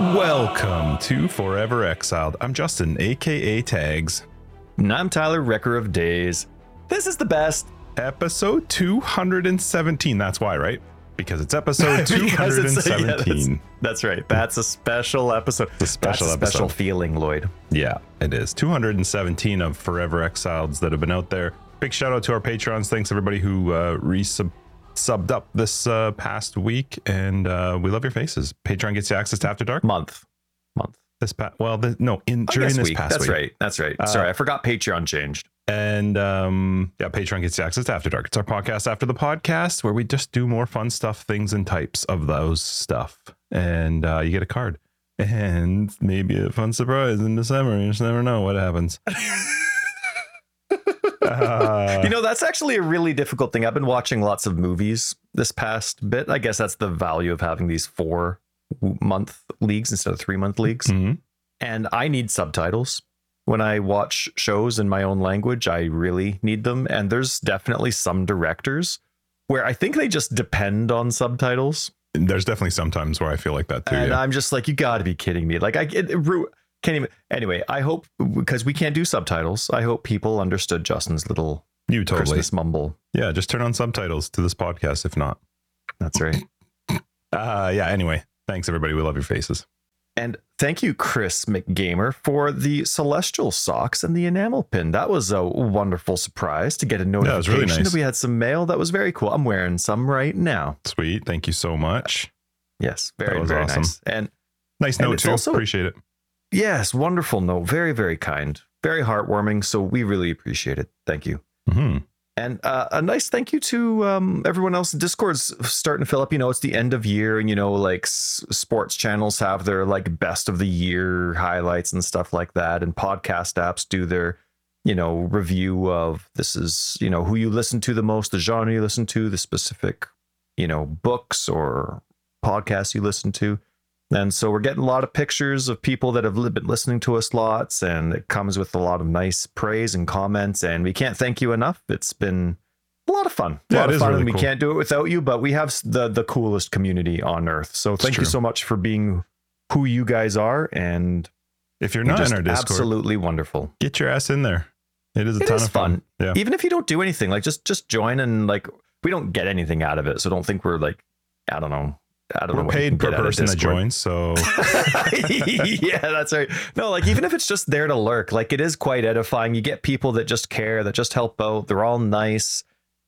Welcome to Forever Exiled. I'm Justin, aka Tags. And I'm Tyler, Wrecker of Days. This is the best. Episode 217. That's why, right? Because it's episode Because it's- yeah, 217. that's, that's right. That's a special episode. a special That's a special episode. feeling, Lloyd. Yeah, it is. 217 of Forever Exileds that have been out there. Big shout out to our Patrons. Thanks everybody who uh, resub subbed up this uh, past week, and uh, we love your faces. Patreon gets you access to After Dark. Month. Month. This past, well, the, no, in I during this week. past That's week. right. That's right. Uh, Sorry, I forgot Patreon changed. And um, yeah, Patreon gets you access to After Dark. It's our podcast after the podcast where we just do more fun stuff, things and types of those stuff. And uh, you get a card and maybe a fun surprise in December. You just never know what happens. You know, that's actually a really difficult thing. I've been watching lots of movies this past bit. I guess that's the value of having these four month leagues instead of three month leagues. mhm. and I need subtitles. When I watch shows in my own language, I really need them. And there's definitely some directors where I think they just depend on subtitles. There's definitely sometimes where I feel like that too. and yeah. I'm just like, you got to be kidding me. Like, I it, it can't even. Anyway, I hope because we can't do subtitles, I hope people understood Justin's little you totally. Christmas mumble. Yeah, just turn on subtitles to this podcast if not. That's right. Uh, yeah, anyway, thanks everybody. We love your faces. And thank you, Chris McGamer, for the celestial socks and the enamel pin. That was a wonderful surprise to get a notification was really nice. that we had some mail. That was very cool. I'm wearing some right now. Sweet. Thank you so much. Yes, very was very awesome. nice. And Nice And note too. also- Appreciate it. Yes, wonderful note. Very very kind. Very heartwarming. So we really appreciate it. Thank you. hmm And uh, a nice thank you to um, everyone else. Discord's starting to fill up. You know, it's the end of year, and you know, like s- sports channels have their like best of the year highlights and stuff like that, and podcast apps do their, you know, review of this is you know who you listen to the most, the genre you listen to, the specific, you know, books or podcasts you listen to. And so we're getting a lot of pictures of people that have been listening to us lots, and it comes with a lot of nice praise and comments. And we can't thank you enough. It's been a lot of fun. A Yeah, lot it of is fun, really and we cool. can't do it without you. But we have the the coolest community on earth. So thank you so much for being who you guys are, and If you're not in our Discord, absolutely wonderful. get your ass in there. It is a It ton is of fun. fun. Yeah. Even if you don't do anything, like just just join and like we don't get anything out of it. So don't think we're like I don't know. I don't know. We're you paid per get out of person that joins, so yeah, that's right. No, like even if it's just there to lurk, like it is quite edifying. You get people that just care, that just help out. They're all nice.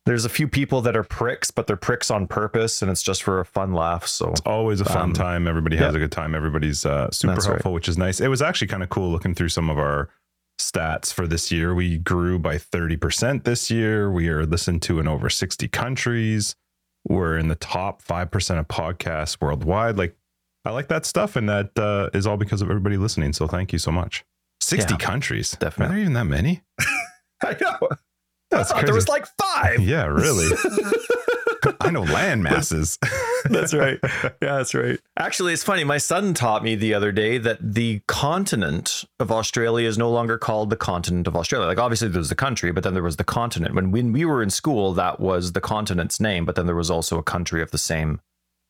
There's a few people that are pricks, but they're pricks on purpose, and it's just for a fun laugh. So it's always a fun Um, time. Everybody has yeah. a good time. Everybody's uh, super That's right. helpful, which is nice. It was actually kind of cool looking through some of our stats for this year. We grew by 30% this year. We are listened to in over 60 countries. We're in the top 5% of podcasts worldwide. Like, I like that stuff. And that uh, is all because of everybody listening. So thank you so much. 60 Yeah, countries. definitely. Are there even that many? I know. That's I thought there was like five. Yeah, really. I know land masses. That's right. Yeah, that's right. Actually, it's funny. My son taught me the other day that the continent of Australia is no longer called the continent of Australia. Like, obviously, there's the country, but then there was the continent. When when we were in school, that was the continent's name, but then there was also a country of the same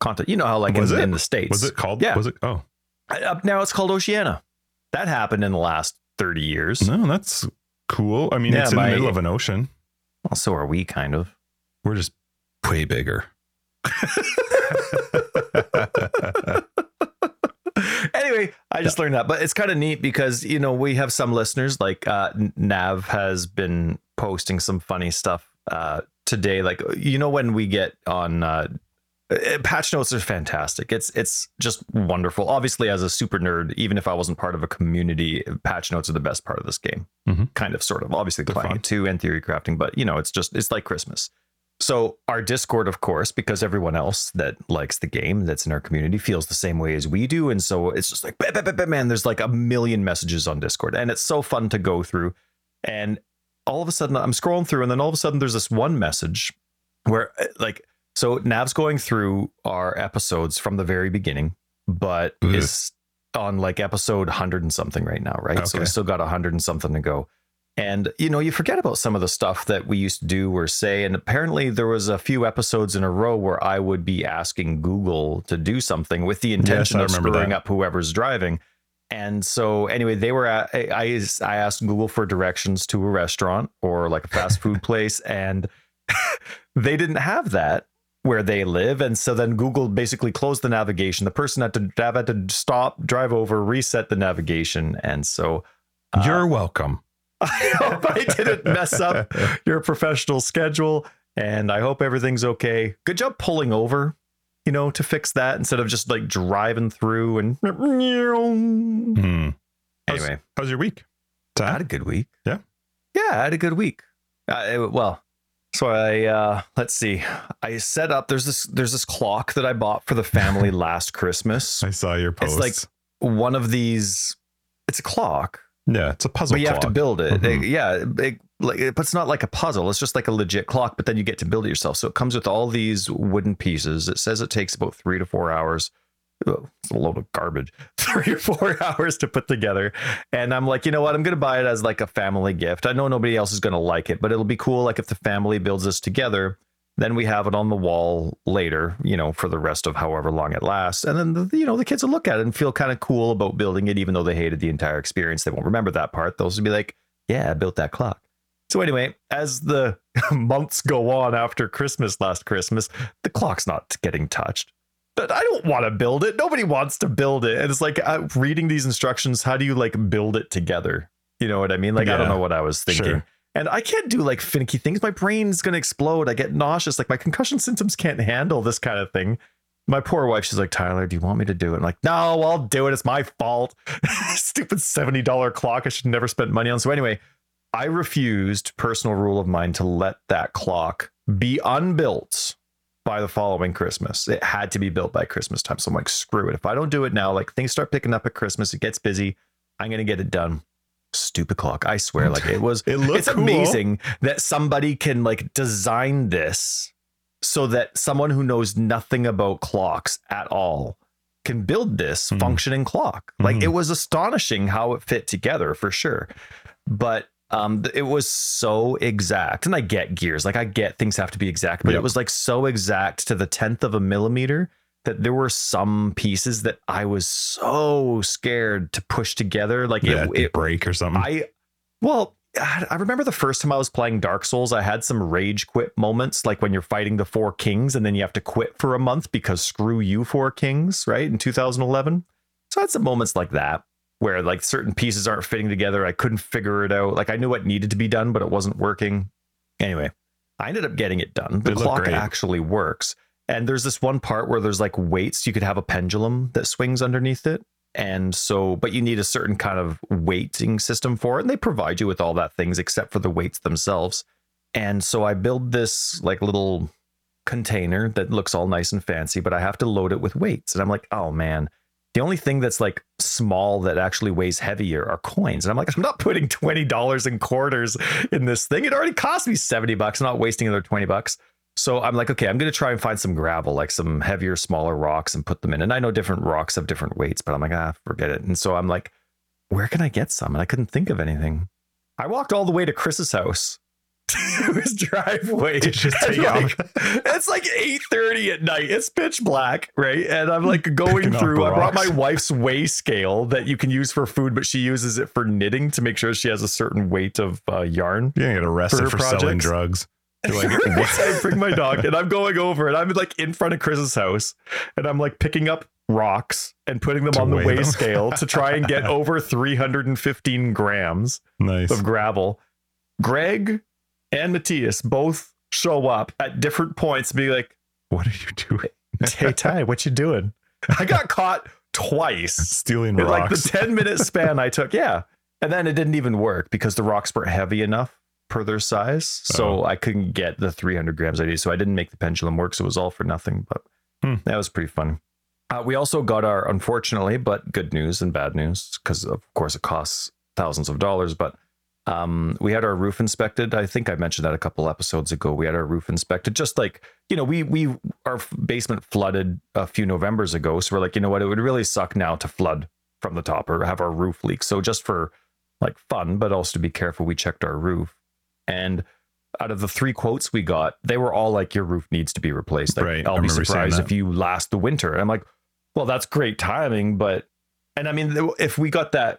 continent. You know how, like, Was in, it? in the states, Was it called? Yeah. Was it? Oh, Uh, now it's called Oceania. That happened in the last thirty years. no, that's cool. I mean, Yeah, it's in my- the middle of an ocean. Well, so are we, kind of. We're just way bigger. anyway, I just learned that, but it's kind of neat because you know we have some listeners like uh, Nav has been posting some funny stuff uh, today. Like you know when we get on uh, uh, patch notes are fantastic. It's it's just wonderful. Obviously, as a super nerd, even if I wasn't part of a community, patch notes are the best part of this game. Mhm. Kind of, sort of. Obviously, They're playing fun. it too and theory crafting, but you know, it's just it's like Christmas. So our Discord, of course, because everyone else that likes the game that's in our community feels the same way as we do, and so it's just like, "Bah, bah, bah, bah," man, there's like a million messages on Discord, and it's so fun to go through. And all of a sudden, I'm scrolling through, and then all of a sudden, there's this one message where, uh, like, so Nav's going through our episodes from the very beginning, but Ugh. is on like episode hundred and something right now, right? So Okay. we still got a hundred and something to go. And you know, you forget about some of the stuff that we used to do or say. And apparently, there was a few episodes in a row where I would be asking Google to do something with the intention Yes, of screwing that. up whoever's driving. And so, anyway, they were at, I, I asked Google for directions to a restaurant or like a fast food place, and they didn't have that where they live. And so then Google basically closed the navigation. The person had to have had to stop, drive over, reset the navigation. And so uh, You're welcome. I hope I didn't mess up your professional schedule. And I hope everything's okay. Good job pulling over, you know, to fix that instead of just like driving through and Hmm. How's- anyway. How's your week? I had a good week. Yeah? Yeah, I had a good week. Uh, well, so I uh let's see. I set up there's this there's this clock that I bought for the family last Christmas. I saw your post. It's like one of these it's a clock, yeah, it's a puzzle but you have to build it. Mhm. It- yeah, it, like it's not like a puzzle. It's just like a legit clock, but then you get to build it yourself. So it comes with all these wooden pieces. It says it takes about 3 to 4 hours. Oh, It's a load of garbage. Three or four hours to put together. And I'm like, you know what? I'm going to buy it as like a family gift. I know nobody else is going to like it, but it'll be cool. Like if the family builds this together, then we have it on the wall later, you know, for the rest of however long it lasts. And then, the, you know, the kids will look at it and feel kind of cool about building it, even though they hated the entire experience. They won't remember that part. They'll just be like, yeah, I built that clock. So anyway, as the months go on after Christmas last Christmas, the clock's not getting touched. But I don't want to build it. Nobody wants to build it. And it's like uh, reading these instructions. How do you like build it together? You know what I mean? Like I don't know what I was thinking. sure. And I can't do like finicky things. My brain's gonna explode. I get nauseous. Like my concussion symptoms can't handle this kind of thing. My poor wife, she's like, Tyler, do you want me to do it? I'm like, no, I'll do it. It's my fault. Stupid $70 clock I should never spent money on. So anyway, I refused, personal rule of mine, to let that clock be unbuilt by the following Christmas. It had to be built by Christmas time. So I'm like, screw it. If I don't do it now, like things start picking up at Christmas, it gets busy. I'm gonna get it done. Stupid clock. I swear, like it was It looks. it's cool. amazing that somebody can like design this so that someone who knows nothing about clocks at all can build this Mhm. functioning clock. Like Mhm. it was astonishing how it fit together for sure. But um it was so exact. And I get gears, like I get things have to be exact, but Yep. it was like so exact to the tenth of a millimeter that there were some pieces that I was so scared to push together. Like yeah, it, it, it break or something. I well, I remember the first time I was playing Dark Souls, I had some rage quit moments, like when you're fighting the four kings and then you have to quit for a month because screw you, four kings, right? In 2011. So I had some moments like that where like certain pieces aren't fitting together. I couldn't figure it out. Like I knew what needed to be done, but it wasn't working. Anyway, I ended up getting it done. The look clock actually works. And there's this one part where there's like weights. You could have a pendulum that swings underneath it. And so, but you need a certain kind of weighting system for it. And they provide you with all that things except for the weights themselves. And so I build this like little container that looks all nice and fancy, but I have to load it with weights. And I'm like, oh man, the only thing that's like small that actually weighs heavier are coins. And I'm like, I'm not putting $20 in quarters in this thing. It already cost me 70 bucks. I'm not wasting another 20 bucks. So I'm like, okay, I'm going to try and find some gravel, like some heavier, smaller rocks and put them in. And I know different rocks have different weights, but I'm like, ah, forget it. And so I'm like, where can I get some? And I couldn't think of anything. I walked all the way to Chris's house. his driveway. To just take like, it's like 8:30 at night. It's pitch black, right? And I'm like going Picking through. I brought my wife's weigh scale that you can use for food, but she uses it for knitting to make sure she has a certain weight of uh, yarn. You're gonna get arrested For for, selling drugs. You're like, Right? So I bring my dog and I'm going over and I'm like in front of Chris's house and I'm like picking up rocks and putting them To on the weigh them. scale to try and get over 315 grams nice. of gravel. Greg and Matthias both show up at different points and be like, What are you doing? Hey Ty, what you doing? I got caught twice. Stealing In like the 10 minute span I took. Yeah. And then it didn't even work because the rocks weren't heavy enough per their size. So Oh. I couldn't get the 300 grams I needed. So I didn't make the pendulum work. So it was all for nothing. But Hmm. that was pretty fun. Uh, we also got our, unfortunately, but good news and bad news because, of course, it costs thousands of dollars. But um, we had our roof inspected. I think I mentioned that a couple episodes ago. We had our roof inspected, just like you know, we we our basement flooded a few Novembers ago. So we're like, you know what, it would really suck now to flood from the top or have our roof leak. So just for like fun, but also to be careful. We checked our roof, and out of the three quotes we got, they were all like, "Your roof needs to be replaced." Like, Right, I I'll be surprised if you last the winter. And I'm like, "Well, that's great timing, but," and I mean, if we got that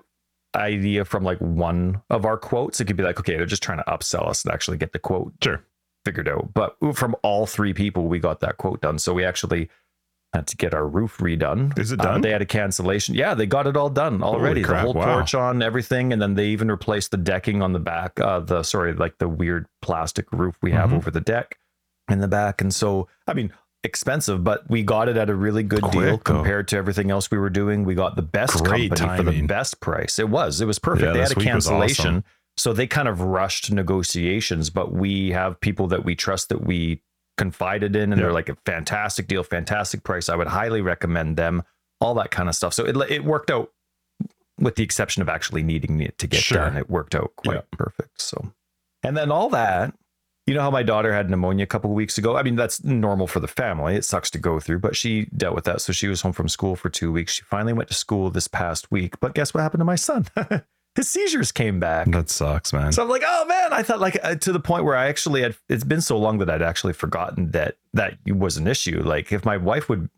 idea from like one of our quotes, it could be like, okay, they're just trying to upsell us and actually get the quote Sure. figured out. But from all three people, we got that quote done. So we actually had to get our roof redone. Is it Uh, done? they had a cancellation. Yeah, they got it all done already. crap, the whole wow. porch on everything, and then they even replaced the decking on the back. Uh, the sorry, like the weird plastic roof we have Mhm. over the deck in the back. And so, I mean, expensive, but we got it at a really good deal Quick, though. compared to everything else we were doing. We got the best Great company for the best price. It was. It was perfect. Yeah, they had a cancellation. awesome. So they kind of rushed negotiations, but we have people that we trust that we confided in, and Yeah. they're like a fantastic deal, fantastic price. I would highly recommend them, all that kind of stuff. So it, it worked out with the exception of actually needing it to get Sure. done. It worked out quite Yeah. perfect. So, and then all that, you know how my daughter had pneumonia a couple of weeks ago? I mean, that's normal for the family. It sucks to go through, but she dealt with that. So she was home from school for two weeks. She finally went to school this past week. But guess what happened to my son? His seizures came back. That sucks, man. So I'm like, oh man, I thought like uh, to the point where I actually had. It's been so long that I'd actually forgotten that that was an issue. Like if my wife would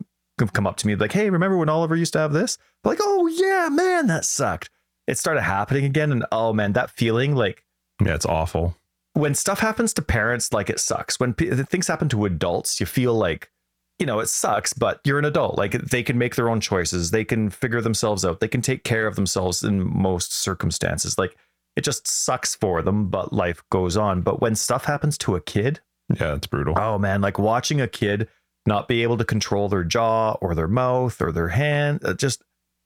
come up to me like, hey, remember when Oliver used to have this? I'm like, oh yeah, man, that sucked. It started happening again, and oh man, that feeling like yeah, it's awful. when stuff happens to parents, like it sucks. When p- things happen to adults, you feel like, you know, it sucks, but you're an adult. Like they can make their own choices. They can figure themselves out. They can take care of themselves in most circumstances. Like it just sucks for them, but life goes on. But when stuff happens to a kid, Yeah, it's brutal. oh man, like watching a kid not be able to control their jaw or their mouth or their hand, uh, just,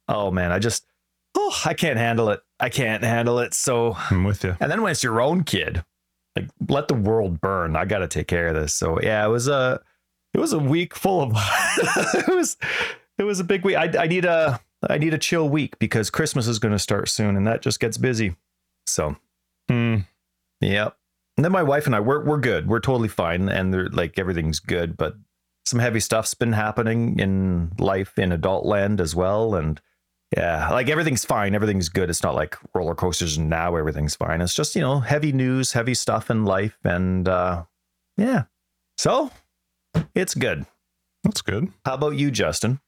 oh man, I just, oh, I can't handle it. I can't handle it. So I'm with you. and then when it's your own kid, like let the world burn. I got to take care of this. So yeah, it was a it was a week full of it was it was a big week. I, I need a I need a chill week because Christmas is going to start soon, and that just gets busy. So Hmm. yeah. And then my wife and I we're we're good. We're totally fine, and they're like everything's good. But some heavy stuff's been happening in life in adult land as well, and yeah, like everything's fine. Everything's good. It's not like roller coasters and now everything's fine. It's just, you know, heavy news, heavy stuff in life. And uh yeah. So it's good. That's good. How about you, Justin?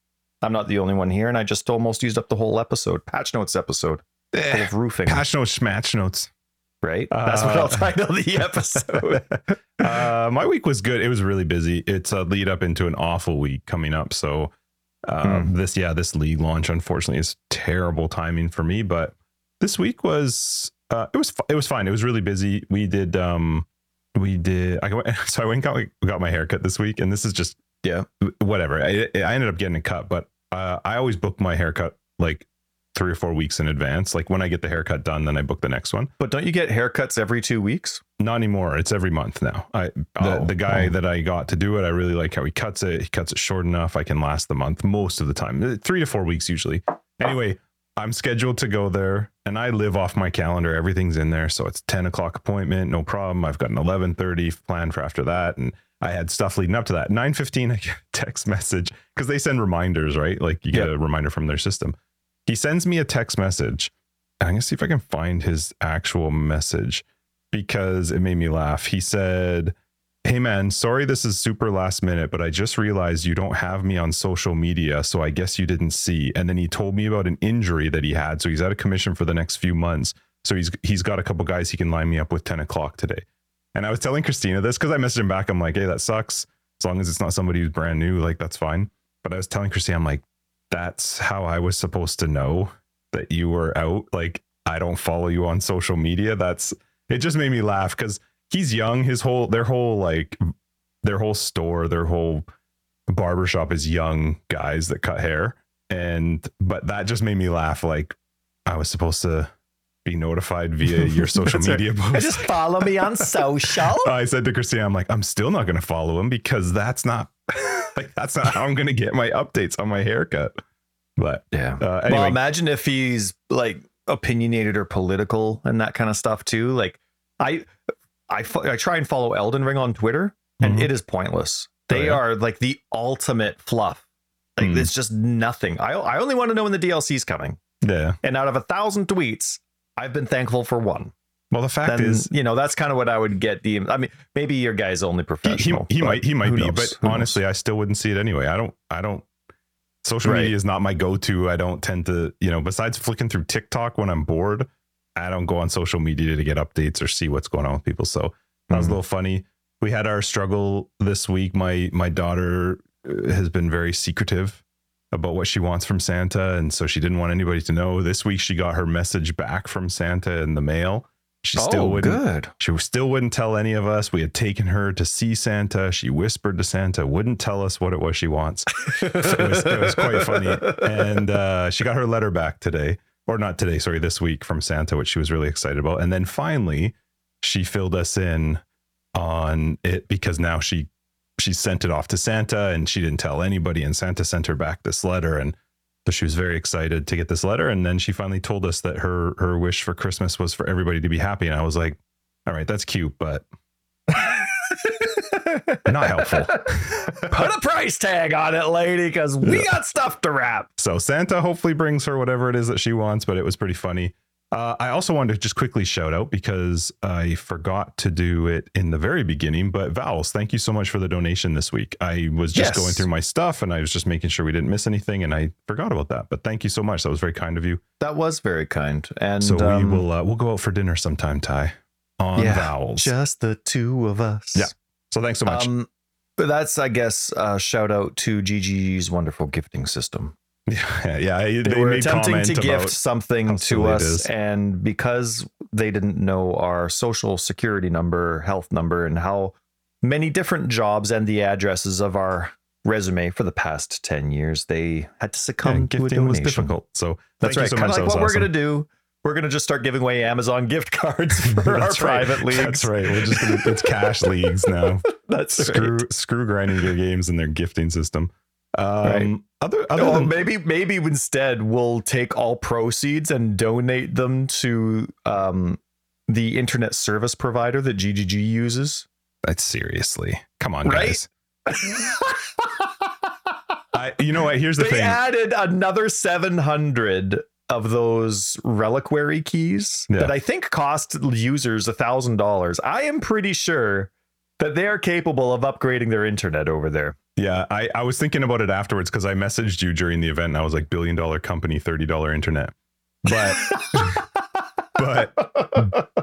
I'm not the only one here, and I just almost used up the whole episode, patch notes episode, Eh, of roofing. Patch notes, smatch notes. right? That's what Uh, I'll title the episode. uh, my week was good. It was really busy. It's a lead up into an awful week coming up. So uh, Hmm. this, yeah, this league launch unfortunately is terrible timing for me. But this week was uh, it was it was fine. It was really busy. We did um we did I went, so I went got got my haircut this week, and this is just Yeah. whatever. I, I ended up getting a cut, but uh, I always book my haircut like three or four weeks in advance. Like when I get the haircut done, then I book the next one. but don't you get haircuts every two weeks? Not anymore. It's every month now. I the, Oh, the guy oh. that I got to do it, I really like how he cuts it. He cuts it short enough. I can last the month most of the time. Uh, Three to four weeks usually. Anyway, I'm scheduled to go there and I live off my calendar. Everything's in there. So it's 10 o'clock appointment, no problem. I've got an 1130 planned for after that. And I had stuff leading up to that. 915, I get a text message because they send reminders, right? Like you get Yep. a reminder from their system. He sends me a text message. And I'm gonna see if I can find his actual message because it made me laugh. He said, Hey man, sorry this is super last minute, but I just realized you don't have me on social media, so I guess you didn't see. And then he told me about an injury that he had. So he's out of commission for the next few months. So he's he's got a couple guys he can line me up with 10 o'clock today. And I was telling Christina this because I messaged him back. I'm like, hey, that sucks. As long as it's not somebody who's brand new, like that's fine. But I was telling Christina, I'm like, that's how I was supposed to know that you were out. Like, I don't follow you on social media. That's it just made me laugh because he's young. His whole their whole like their whole store, their whole barbershop is young guys that cut hair. And but that just made me laugh. Like I was supposed to be notified via your social That's right. media post. Just follow me on social. I said to Christina, I'm like, I'm still not going to follow him because that's not like that's not how I'm going to get my updates on my haircut. But Yeah. uh, Well, imagine if he's like opinionated or political and that kind of stuff too. Like I, I, fo- I try and follow Elden Ring on Twitter, and Mhm. it is pointless. They Oh, yeah? are like the ultimate fluff. Like Hmm. it's just nothing. I I only want to know when the DLC's coming. yeah, And out of a thousand tweets, I've been thankful for one. Well, the fact Then is, you know that's kind of what I would get. The I mean, maybe your guy's only he, professional. he, he but might he might be, knows? but Who knows? honestly, I still wouldn't see it anyway. I don't I don't. Social Right. media is not my go-to. I don't tend to, you know, besides flicking through TikTok when I'm bored, I don't go on social media to get updates or see what's going on with people. So that was a Mhm. little funny. We had our struggle this week. My my daughter uh, has been very secretive about what she wants from Santa, and so she didn't want anybody to know. This week, she got her message back from Santa in the mail. She still oh, wouldn't. good. She still wouldn't tell any of us. We had taken her to see Santa. She whispered to Santa, wouldn't tell us what it was she wants. it, was, it was quite funny. And uh, she got her letter back today, or not today, sorry, this week from Santa, which she was really excited about. And then finally, she filled us in on it because now she she sent it off to Santa and she didn't tell anybody. And Santa sent her back this letter. And so she was very excited to get this letter. And then she finally told us that her her wish for Christmas was for everybody to be happy. And I was like, all right, that's cute, but not helpful. Put a price tag on it, lady, because we got stuff to wrap. So Santa hopefully brings her whatever it is that she wants, but it was pretty funny. Uh, I also wanted to just quickly shout out because I forgot to do it in the very beginning. But Vowels, thank you so much for the donation this week. I was just Yes. going through my stuff and I was just making sure we didn't miss anything, and I forgot about that. But thank you so much. That was very kind of you. That was very kind. And So um, we will uh, we'll go out for dinner sometime, Ty, on Yeah, Vowels. just the two of us. Yeah. So thanks so much. Um, that's, I guess, uh, shout out to GG's wonderful gifting system. yeah, yeah. They, They, were attempting to gift something to us, is. and because they didn't know our social security number, health number, and how many different jobs and the addresses of our resume for the past 10 years, they had to yeah, succumb to a gifting was difficult. So That's thank right. so kind of like what was we're going to do. We're going to just start giving away Amazon gift cards for our right. private leagues. That's right. We're just gonna, it's cash leagues now. That's screw right. screw grinding your games and their gifting system. Um, Right. Other other Oh, than maybe maybe instead we'll take all proceeds and donate them to um, the internet service provider that GGG uses. That's seriously, come on, Right? guys. I, you know what? Here's the they thing. They added another 700 of those reliquary keys Yeah. that I think cost users a thousand dollars. I am pretty sure that they are capable of upgrading their internet over there. Yeah, I, I was thinking about it afterwards because I messaged you during the event and I was like, billion dollar company, thirty dollar internet. But but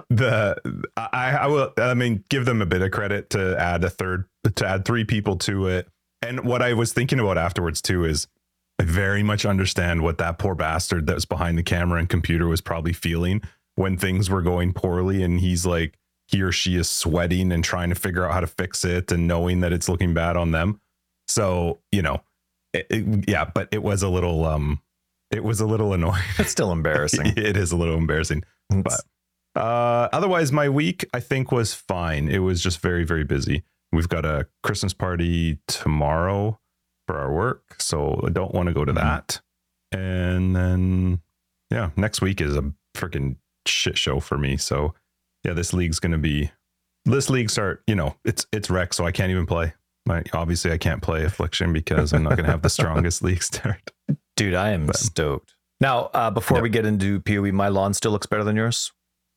the I, I will I mean give them a bit of credit to add a third to add three people to it. And what I was thinking about afterwards too is I very much understand what that poor bastard that was behind the camera and computer was probably feeling when things were going poorly and he's like he or she is sweating and trying to figure out how to fix it and knowing that it's looking bad on them. So, you know, it, it- yeah, but it was a little um it was a little annoying. It's still embarrassing. it is a little embarrassing. But uh, otherwise, my week I think was fine. It was just very, very busy. We've got a Christmas party tomorrow for our work, so I don't want to go to Mhm. that. And then, yeah, next week is a freaking shit show for me. So, yeah, this league's gonna be this league start. You know, it's it's wrecked, so I can't even play. My obviously I can't play Affliction because I'm not gonna have the strongest league start. Dude, I am But- stoked. Now, uh, before Yep. we get into PoE, my lawn still looks better than yours.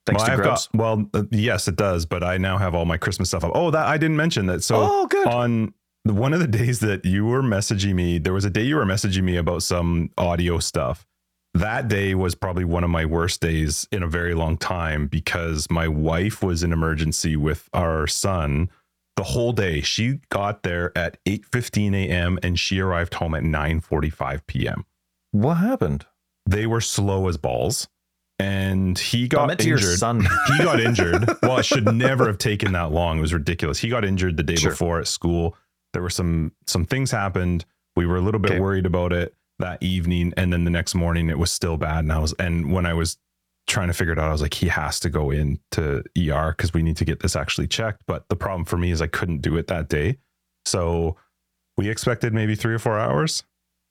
Thanks well, to I've Grubs. got well, uh, yes, it does. But I now have all my Christmas stuff up. Oh, that I didn't mention that. So oh, good. on one of the days that you were messaging me, there was a day you were messaging me about some audio stuff. That day was probably one of my worst days in a very long time because my wife was in emergency with our son the whole day. She got there at 8:15 a.m. and she arrived home at 9:45 p.m. what happened? They were slow as balls. And he got meant to your injured son. he got injured. Well, it should never have taken that long. It was ridiculous. He got injured the day Sure. before at school. There were some some things happened. We were a little bit Okay. worried about it that evening, and then the next morning it was still bad. And I was and when I was trying to figure it out, I was like, he has to go in to ER because we need to get this actually checked. But the problem for me is I couldn't do it that day. So we expected maybe three or four hours.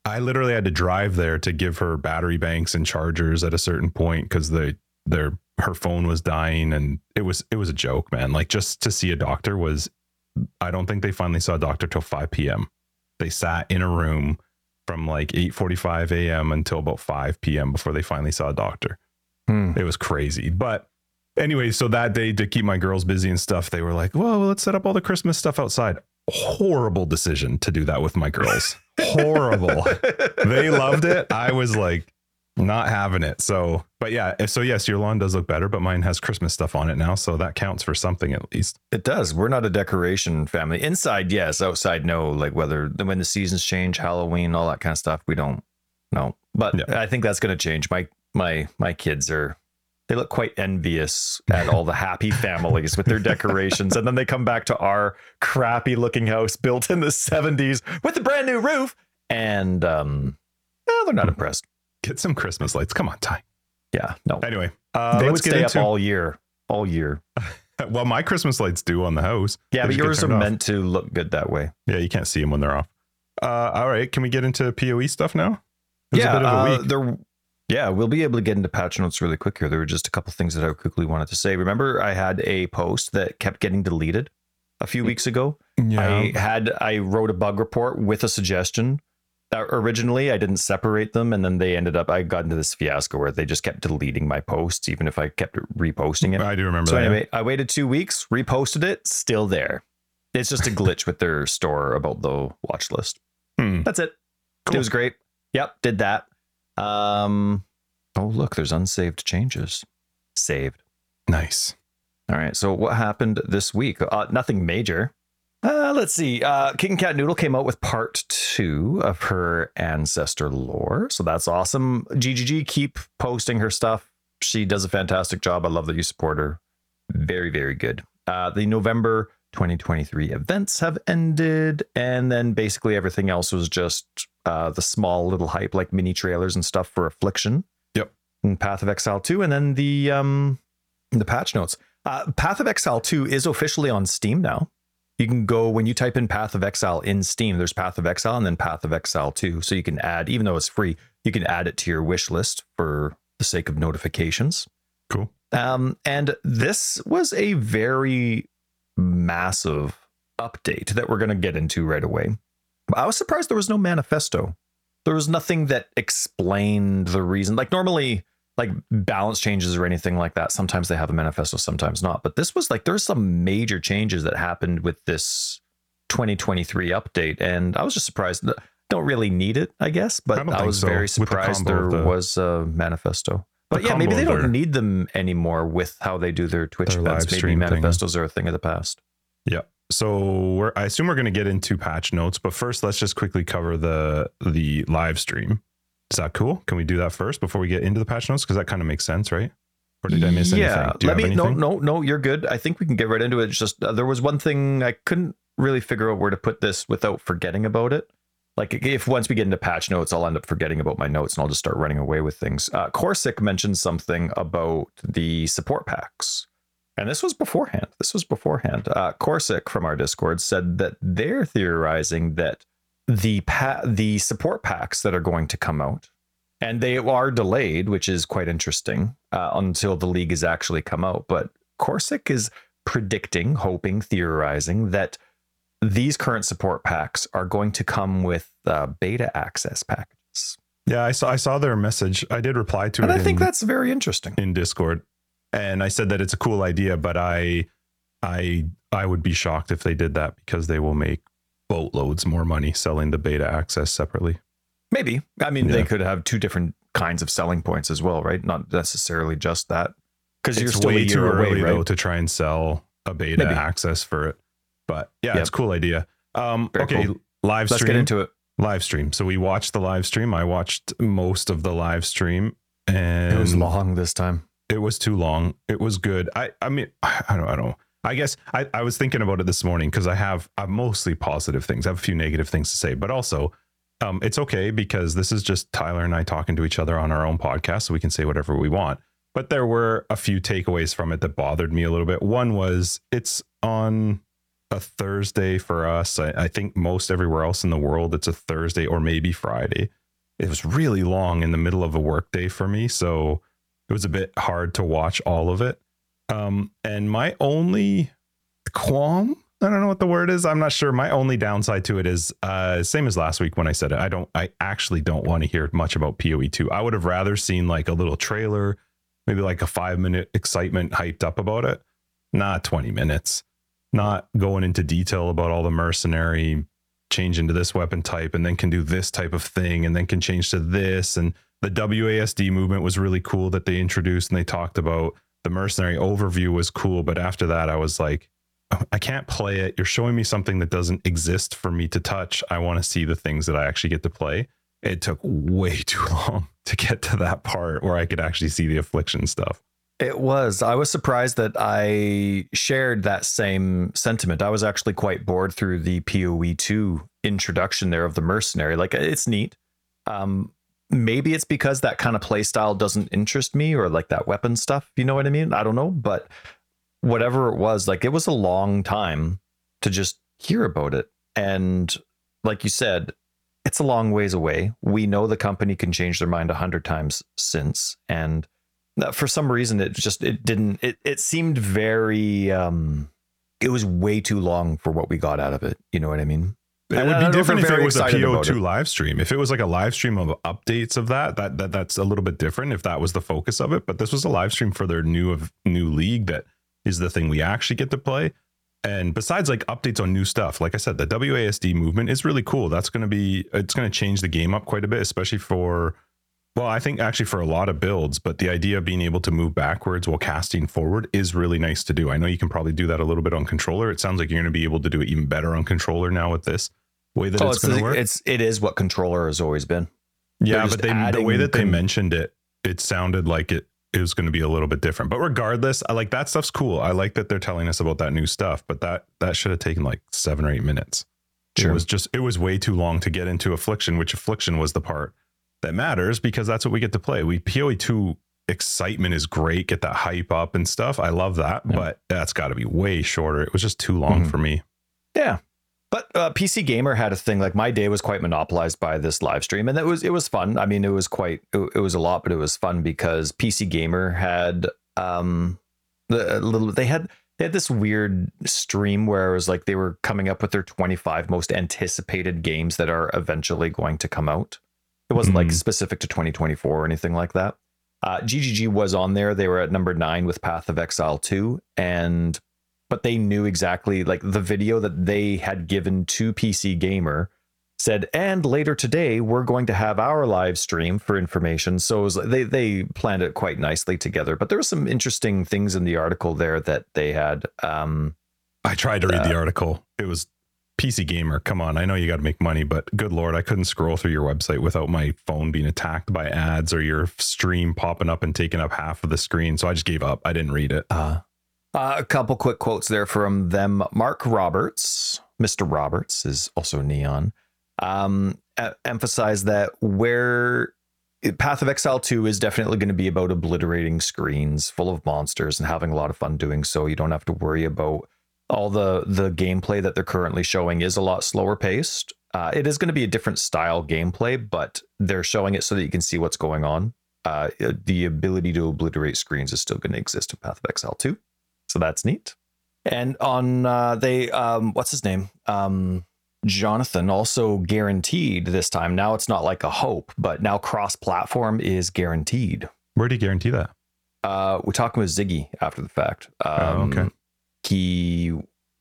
I literally had to drive there to give her battery banks and chargers at a certain point because the their her phone was dying and it was it was a joke, man. Like just to see a doctor was I don't think they finally saw a doctor till 5 p.m. They sat in a room from like 8:45 a.m. until about 5 p.m. before they finally saw a doctor. Hmm. It was crazy. But anyway, so that day to keep my girls busy and stuff, they were like, well, let's set up all the Christmas stuff outside. Horrible decision to do that with my girls. Horrible. they loved it. I was like, not having it. So, but yeah, so yes, your lawn does look better, but mine has Christmas stuff on it now. So that counts for something at least. It does. We're not a decoration family. Inside, yes. Outside, no. Like whether when the seasons change, Halloween, all that kind of stuff, we don't know. But Yeah. I think that's going to change. My my my kids are they look quite envious at all the happy families with their decorations, and then they come back to our crappy looking house built in the seventies with a brand new roof, and um, no, they're not impressed. Get some Christmas lights. Come on, Ty. Yeah, no, Anyway, uh, they let's would get stay into. up all year, all year. well, my Christmas lights do on the house. Yeah, but yours are meant to look good that way. Yeah, you can't see them when they're off. Uh, all right, can we get into POE stuff now? Yeah, a bit of a uh, there. Yeah, we'll be able to get into patch notes really quick here. There were just a couple things that I quickly wanted to say. Remember, I had a post that kept getting deleted a few weeks ago. Yeah. I had I wrote a bug report with a suggestion. Uh, originally, I didn't separate them, and then they ended up. I got into this fiasco where they just kept deleting my posts, even if I kept reposting it. I do remember So that. anyway, I waited two weeks, reposted it, still there. It's just a glitch with their store about the watch list. Hmm. That's it. Cool. It was great. Yep, did that. Um oh look, there's unsaved changes. Saved. Nice. All right. So what happened this week? Uh, nothing major. Uh, let's see. Uh, King Cat Noodle came out with part two of her ancestor lore, so that's awesome. GGG, keep posting her stuff. She does a fantastic job. I love that you support her. Very, very good. Uh, the November 2023 events have ended, and then basically everything else was just uh, the small little hype, like mini trailers and stuff for Affliction. Yep. And Path of Exile 2, and then the um the patch notes. Uh, Path of Exile 2 is officially on Steam now. You can go when you type in Path of Exile in Steam, there's Path of Exile and then Path of Exile 2. So you can add, even though it's free, you can add it to your wish list for the sake of notifications. Cool. Um, and this was a very massive update that we're going to get into right away. I was surprised there was no manifesto. There was nothing that explained the reason. Like normally, like balance changes or anything like that, sometimes they have a manifesto, sometimes not. But this was like there's some major changes that happened with this 2023 update, and I was just surprised. Don't really need it, I guess, but don't I, was so, very with the surprised there the- was a manifesto. But yeah, maybe they don't their- need them anymore with how they do their Twitch Their events. Maybe stream thing. manifestos are a thing of the past. Yeah. So we're I assume we're going to get into patch notes, but first let's just quickly cover the the live stream. Is that cool? Can we do that first before we get into the patch notes? Because that kind of makes sense, right? Or did I miss anything? Yeah, Do let me. No, no, no. You're good. I think we can get right into it. It's just uh, there was one thing I couldn't really figure out where to put this without forgetting about it. Like if once we get into patch notes, I'll end up forgetting about my notes and I'll just start running away with things. Uh, Corsic mentioned something about the support packs, and this was beforehand. This was beforehand. Uh, Corsic from our Discord said that they're theorizing that the pa- the support packs that are going to come out and they are delayed, which is quite interesting uh, until the league has actually come out. But Corsic is predicting, hoping, theorizing that these current support packs are going to come with uh, beta access packages, Yeah, I saw I saw their message. I did reply to and it I think in, that's very interesting. in Discord, and I said that it's a cool idea, but I I I would be shocked if they did that because they will make boatloads more money selling the beta access separately. Maybe I mean they could have two different kinds of selling points as well, right? Not necessarily just that because you're still way too away, early right? though to try and sell a beta Maybe. access for it. But yeah, Yep. it's a cool idea. Um, okay, cool. live Let's stream. get into it. live stream. So we watched the live stream. I watched most of the live stream, and It was long this time. It was too long. It was good. I I mean I don't I don't. I guess I, I was thinking about it this morning because I have I have mostly positive things. I have a few negative things to say, but also um, it's okay because this is just Tyler and I talking to each other on our own podcast, so we can say whatever we want. But there were a few takeaways from it that bothered me a little bit. One was it's on a Thursday for us. I, I think most everywhere else in the world it's a Thursday or maybe Friday. It was really long in the middle of a workday for me, so it was a bit hard to watch all of it. Um, and my only qualm, I don't know what the word is. I'm not sure. My only downside to it is uh, same as last week when I said it. I don't. I actually don't want to hear much about Poe two. I would have rather seen like a little trailer maybe like a five minute excitement hyped up about it. Not 20 minutes. Not going into detail about all the mercenary change into this weapon type and then can do this type of thing and then can change to this. And the WASD movement was really cool that they introduced and they talked about. The mercenary overview was cool. But after that, I was like, I can't play it. You're showing me something that doesn't exist for me to touch. I want to see the things that I actually get to play. It took way too long to get to that part where I could actually see the affliction stuff. It was. I was surprised that I shared that same sentiment. I was actually quite bored through the PoE 2 introduction there of the mercenary. Like it's neat. Um, maybe it's because that kind of play style doesn't interest me or like that weapon stuff. You know what I mean? I don't know. But whatever it was, like it was a long time to just hear about it. And like you said, it's a long ways away. We know the company can change their mind a hundred times since, and for some reason, it just it didn't. It it seemed very. um It was way too long for what we got out of it. You know what I mean? It would be different if it was a PO2 live stream. If it was like a live stream of updates of that, that that that's a little bit different. If that was the focus of it, but this was a live stream for their new of new league that is the thing we actually get to play. And besides like updates on new stuff, like I said, the WASD movement is really cool. That's going to be, it's going to change the game up quite a bit, especially for, well, I think actually for a lot of builds, but the idea of being able to move backwards while casting forward is really nice to do. I know you can probably do that a little bit on controller. It sounds like you're going to be able to do it even better on controller now with this way that oh, it's, it's going to work. It's, it is what controller has always been. Yeah, but they, the way that they con- mentioned it, it sounded like it it was going to be a little bit different. But regardless, I like that stuff's cool. I like that they're telling us about that new stuff, but that that should have taken like seven or eight minutes. Sure. It was just it was way too long to get into affliction, which affliction was the part that matters because that's what we get to play. We PoE two excitement is great, get that hype up and stuff. I love that, yeah. but that's got to be way shorter. It was just too long mm-hmm. for me. Yeah, but uh, PC Gamer had a thing like my day was quite monopolized by this live stream, and it was it was fun. I mean, it was quite it, it was a lot, but it was fun because PC Gamer had um the little they had they had this weird stream where it was like they were coming up with their 25 most anticipated games that are eventually going to come out. It wasn't mm-hmm. like specific to 2024 or anything like that. Uh, GGG was on there. They were at number nine with Path of Exile 2, and but they knew exactly like the video that they had given to PC Gamer said, and later today we're going to have our live stream for information. So was, they they planned it quite nicely together. But there were some interesting things in the article there that they had. Um, I tried to read uh, the article. It was PC Gamer. Come on, I know you got to make money, but good lord, I couldn't scroll through your website without my phone being attacked by ads or your stream popping up and taking up half of the screen. So I just gave up. I didn't read it. Uh, uh, a couple quick quotes there from them. Mark Roberts, Mr. Roberts, is also Neon. Um, emphasized that where Path of Exile 2 is definitely going to be about obliterating screens full of monsters and having a lot of fun doing so. You don't have to worry about all the the gameplay that they're currently showing is a lot slower paced. Uh, it is going to be a different style gameplay, but they're showing it so that you can see what's going on. Uh, the ability to obliterate screens is still going to exist in Path of Exile 2. So that's neat. And on uh, they um, what's his name? Um, Jonathan also guaranteed this time. Now it's not like a hope, but now cross-platform is guaranteed. Where did he guarantee that? Uh, we're talking with Ziggy after the fact. Um, oh, okay. He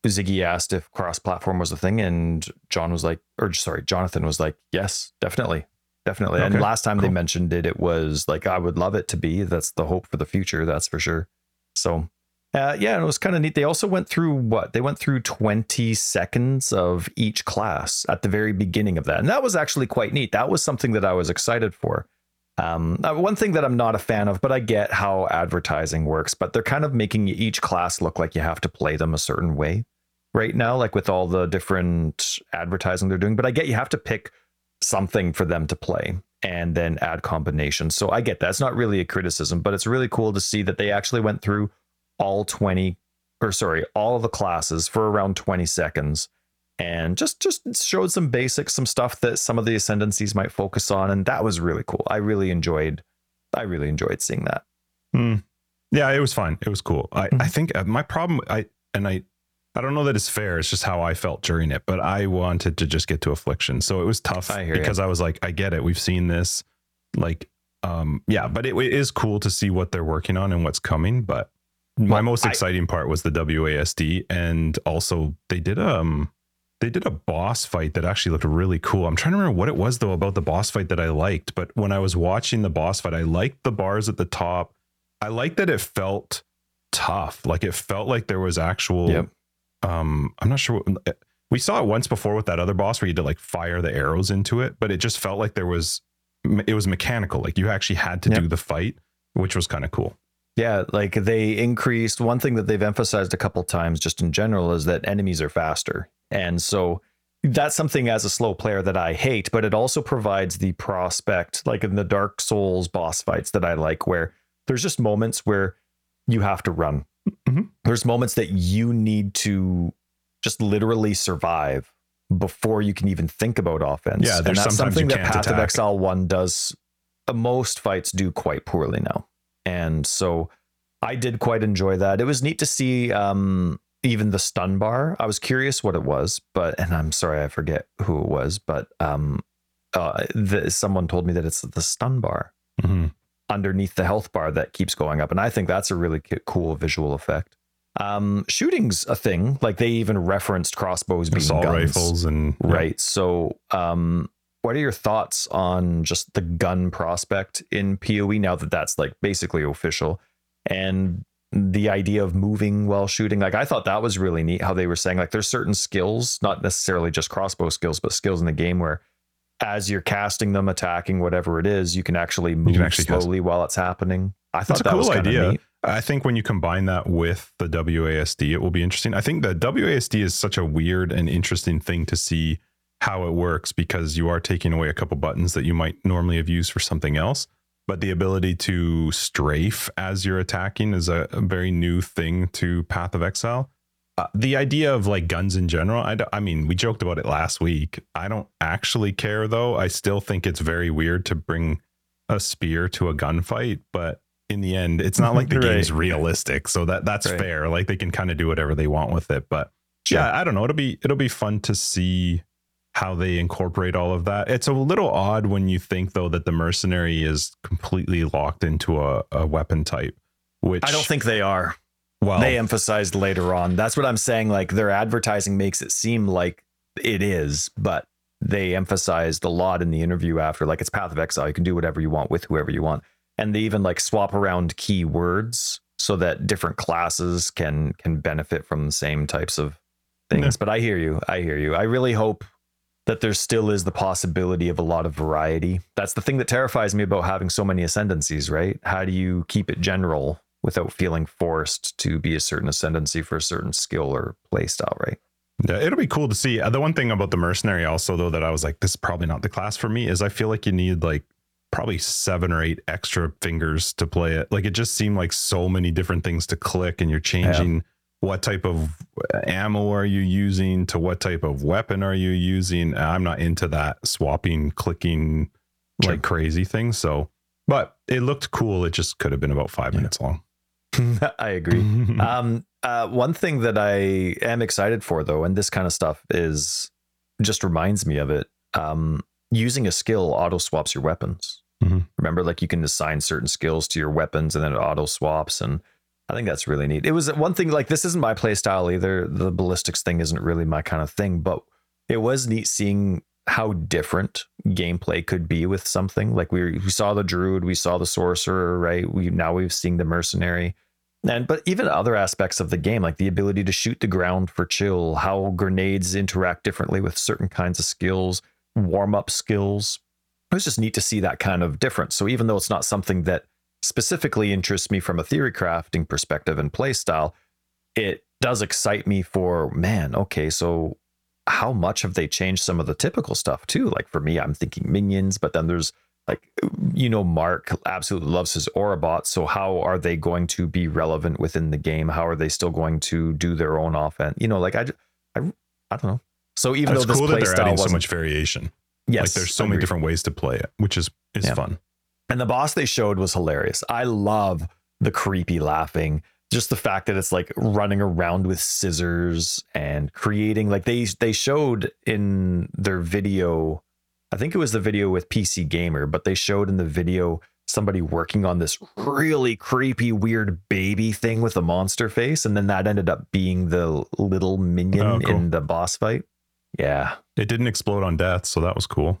Ziggy asked if cross-platform was a thing, and John was like, or sorry, Jonathan was like, yes, definitely, definitely. Okay, and last time cool. they mentioned it, it was like, I would love it to be. That's the hope for the future. That's for sure. So uh, yeah, it was kind of neat. They also went through what? They went through 20 seconds of each class at the very beginning of that. And that was actually quite neat. That was something that I was excited for. Um, uh, one thing that I'm not a fan of, but I get how advertising works, but they're kind of making each class look like you have to play them a certain way right now, like with all the different advertising they're doing. But I get you have to pick something for them to play and then add combinations. So I get that. It's not really a criticism, but it's really cool to see that they actually went through all 20 or sorry, all the classes for around 20 seconds and just just showed some basics, some stuff that some of the ascendancies might focus on and that was really cool. I really enjoyed I really enjoyed seeing that. Mm. Yeah, it was fun. It was cool. I mm-hmm. I think uh, my problem I and I I don't know that it's fair. It's just how I felt during it, but I wanted to just get to affliction. So it was tough I because you. I was like, I get it. We've seen this. Like um, yeah, but it, it is cool to see what they're working on and what's coming. But my Well, most I- exciting part was the WASD, and also they did um they did a boss fight that actually looked really cool. I'm trying to remember what it was though about the boss fight that I liked. But when I was watching the boss fight, I liked the bars at the top. I liked that it felt tough. Like it felt like there was actual. Yep. Um, I'm not sure. What, we saw it once before with that other boss where you had to like fire the arrows into it, but it just felt like there was. It was mechanical. Like you actually had to Yep. do the fight, which was kind of cool. Yeah, like they increased one thing that they've emphasized a couple times just in general is that enemies are faster. And so that's something as a slow player that I hate, but it also provides the prospect, like in the Dark Souls boss fights that I like, where there's just moments where you have to run. Mhm. There's moments that you need to just literally survive before you can even think about offense. Yeah, and that's something that Path of attack. Exile 1 does. uh, Most fights do quite poorly now. And so I did quite enjoy that. It was neat to see um, even the stun bar. I was curious what it was, but and I'm sorry I forget who it was, but um, uh, the, someone told me that it's the stun bar Mhm. underneath the health bar that keeps going up, and I think that's a really cool visual effect. Um, shooting's a thing. Like they even referenced crossbows being Assault guns. rifles and yeah. Right. So, um, what are your thoughts on just the gun prospect in PoE now that that's like basically official and the idea of moving while shooting? Like, I thought that was really neat how they were saying like there's certain skills, not necessarily just crossbow skills, but skills in the game where as you're casting them, attacking, whatever it is, you can actually move actually cast- slowly while it's happening. I thought a that cool was idea. neat. I think when you combine that with the WASD, it will be interesting. I think the WASD is such a weird and interesting thing to see how it works because you are taking away a couple buttons that you might normally have used for something else. But the ability to strafe as you're attacking is a, a very new thing to Path of Exile. Uh, the idea of like guns in general, I, I mean, we joked about it last week. I don't actually care though. I still think it's very weird to bring a spear to a gunfight, but in the end, it's not like the Right. game's realistic. So that that's Right. fair. Like they can kind of do whatever they want with it. But Sure. yeah, I don't know. It'll be it'll be fun to see how they incorporate all of that. It's a little odd when you think though that the mercenary is completely locked into a, a weapon type, which I don't think they are. well they emphasized later on. That's what I'm saying. Like their advertising makes it seem like it is, but they emphasized a lot in the interview after. Like it's Path of Exile. You can do whatever you want with whoever you want, and they even like swap around keywords so that different classes can can benefit from the same types of things. Yeah. But I hear you. I hear you. I really hope that there still is the possibility of a lot of variety. That's the thing that terrifies me about having so many ascendancies, right? How do you keep it general without feeling forced to be a certain ascendancy for a certain skill or play style, right? Yeah, it'll be cool to see. Uh, The one thing about the mercenary also though that I was like, this is probably not the class for me is I feel like you need like probably seven or eight extra fingers to play it. Like it just seemed like so many different things to click and you're changing what type of ammo are you using to what type of weapon are you using. I'm not into that swapping, clicking Sure. like crazy thing. So, but it looked cool. It just could have been about five Yeah. minutes long. I agree. Um, uh, one thing that I am excited for, though, and this kind of stuff is just reminds me of it. Um, using a skill auto swaps your weapons. Mhm. Remember, like you can assign certain skills to your weapons, and then it auto swaps. And I think that's really neat. It was one thing like this isn't my play style either. The ballistics thing isn't really my kind of thing, but it was neat seeing how different gameplay could be with something like we we saw the druid, we saw the sorcerer, right? We now we've seen the mercenary and but even other aspects of the game like the ability to shoot the ground for chill how grenades interact differently with certain kinds of skills warm up skills it was just neat to see that kind of difference so even though it's not something that specifically interests me from a theory crafting perspective and playstyle. it does excite me for man okay so how much have they changed some of the typical stuff too like for me i'm thinking minions but then there's like you know mark absolutely loves his aurabot so how are they going to be relevant within the game how are they still going to do their own offense you know like i i, I don't know so even it's though this cool that they're adding so much variation. yes like there's so many different ways to play it, which is is Yeah. fun. And the boss they showed was hilarious. I love the creepy laughing. Just the fact that it's like running around with scissors and creating like they they showed in their video I think it was the video with PC Gamer, but they showed in the video somebody working on this really creepy, weird baby thing with a monster face, and then that ended up being the little minion Oh, cool. in the boss fight. Yeah. It didn't explode on death, so that was cool.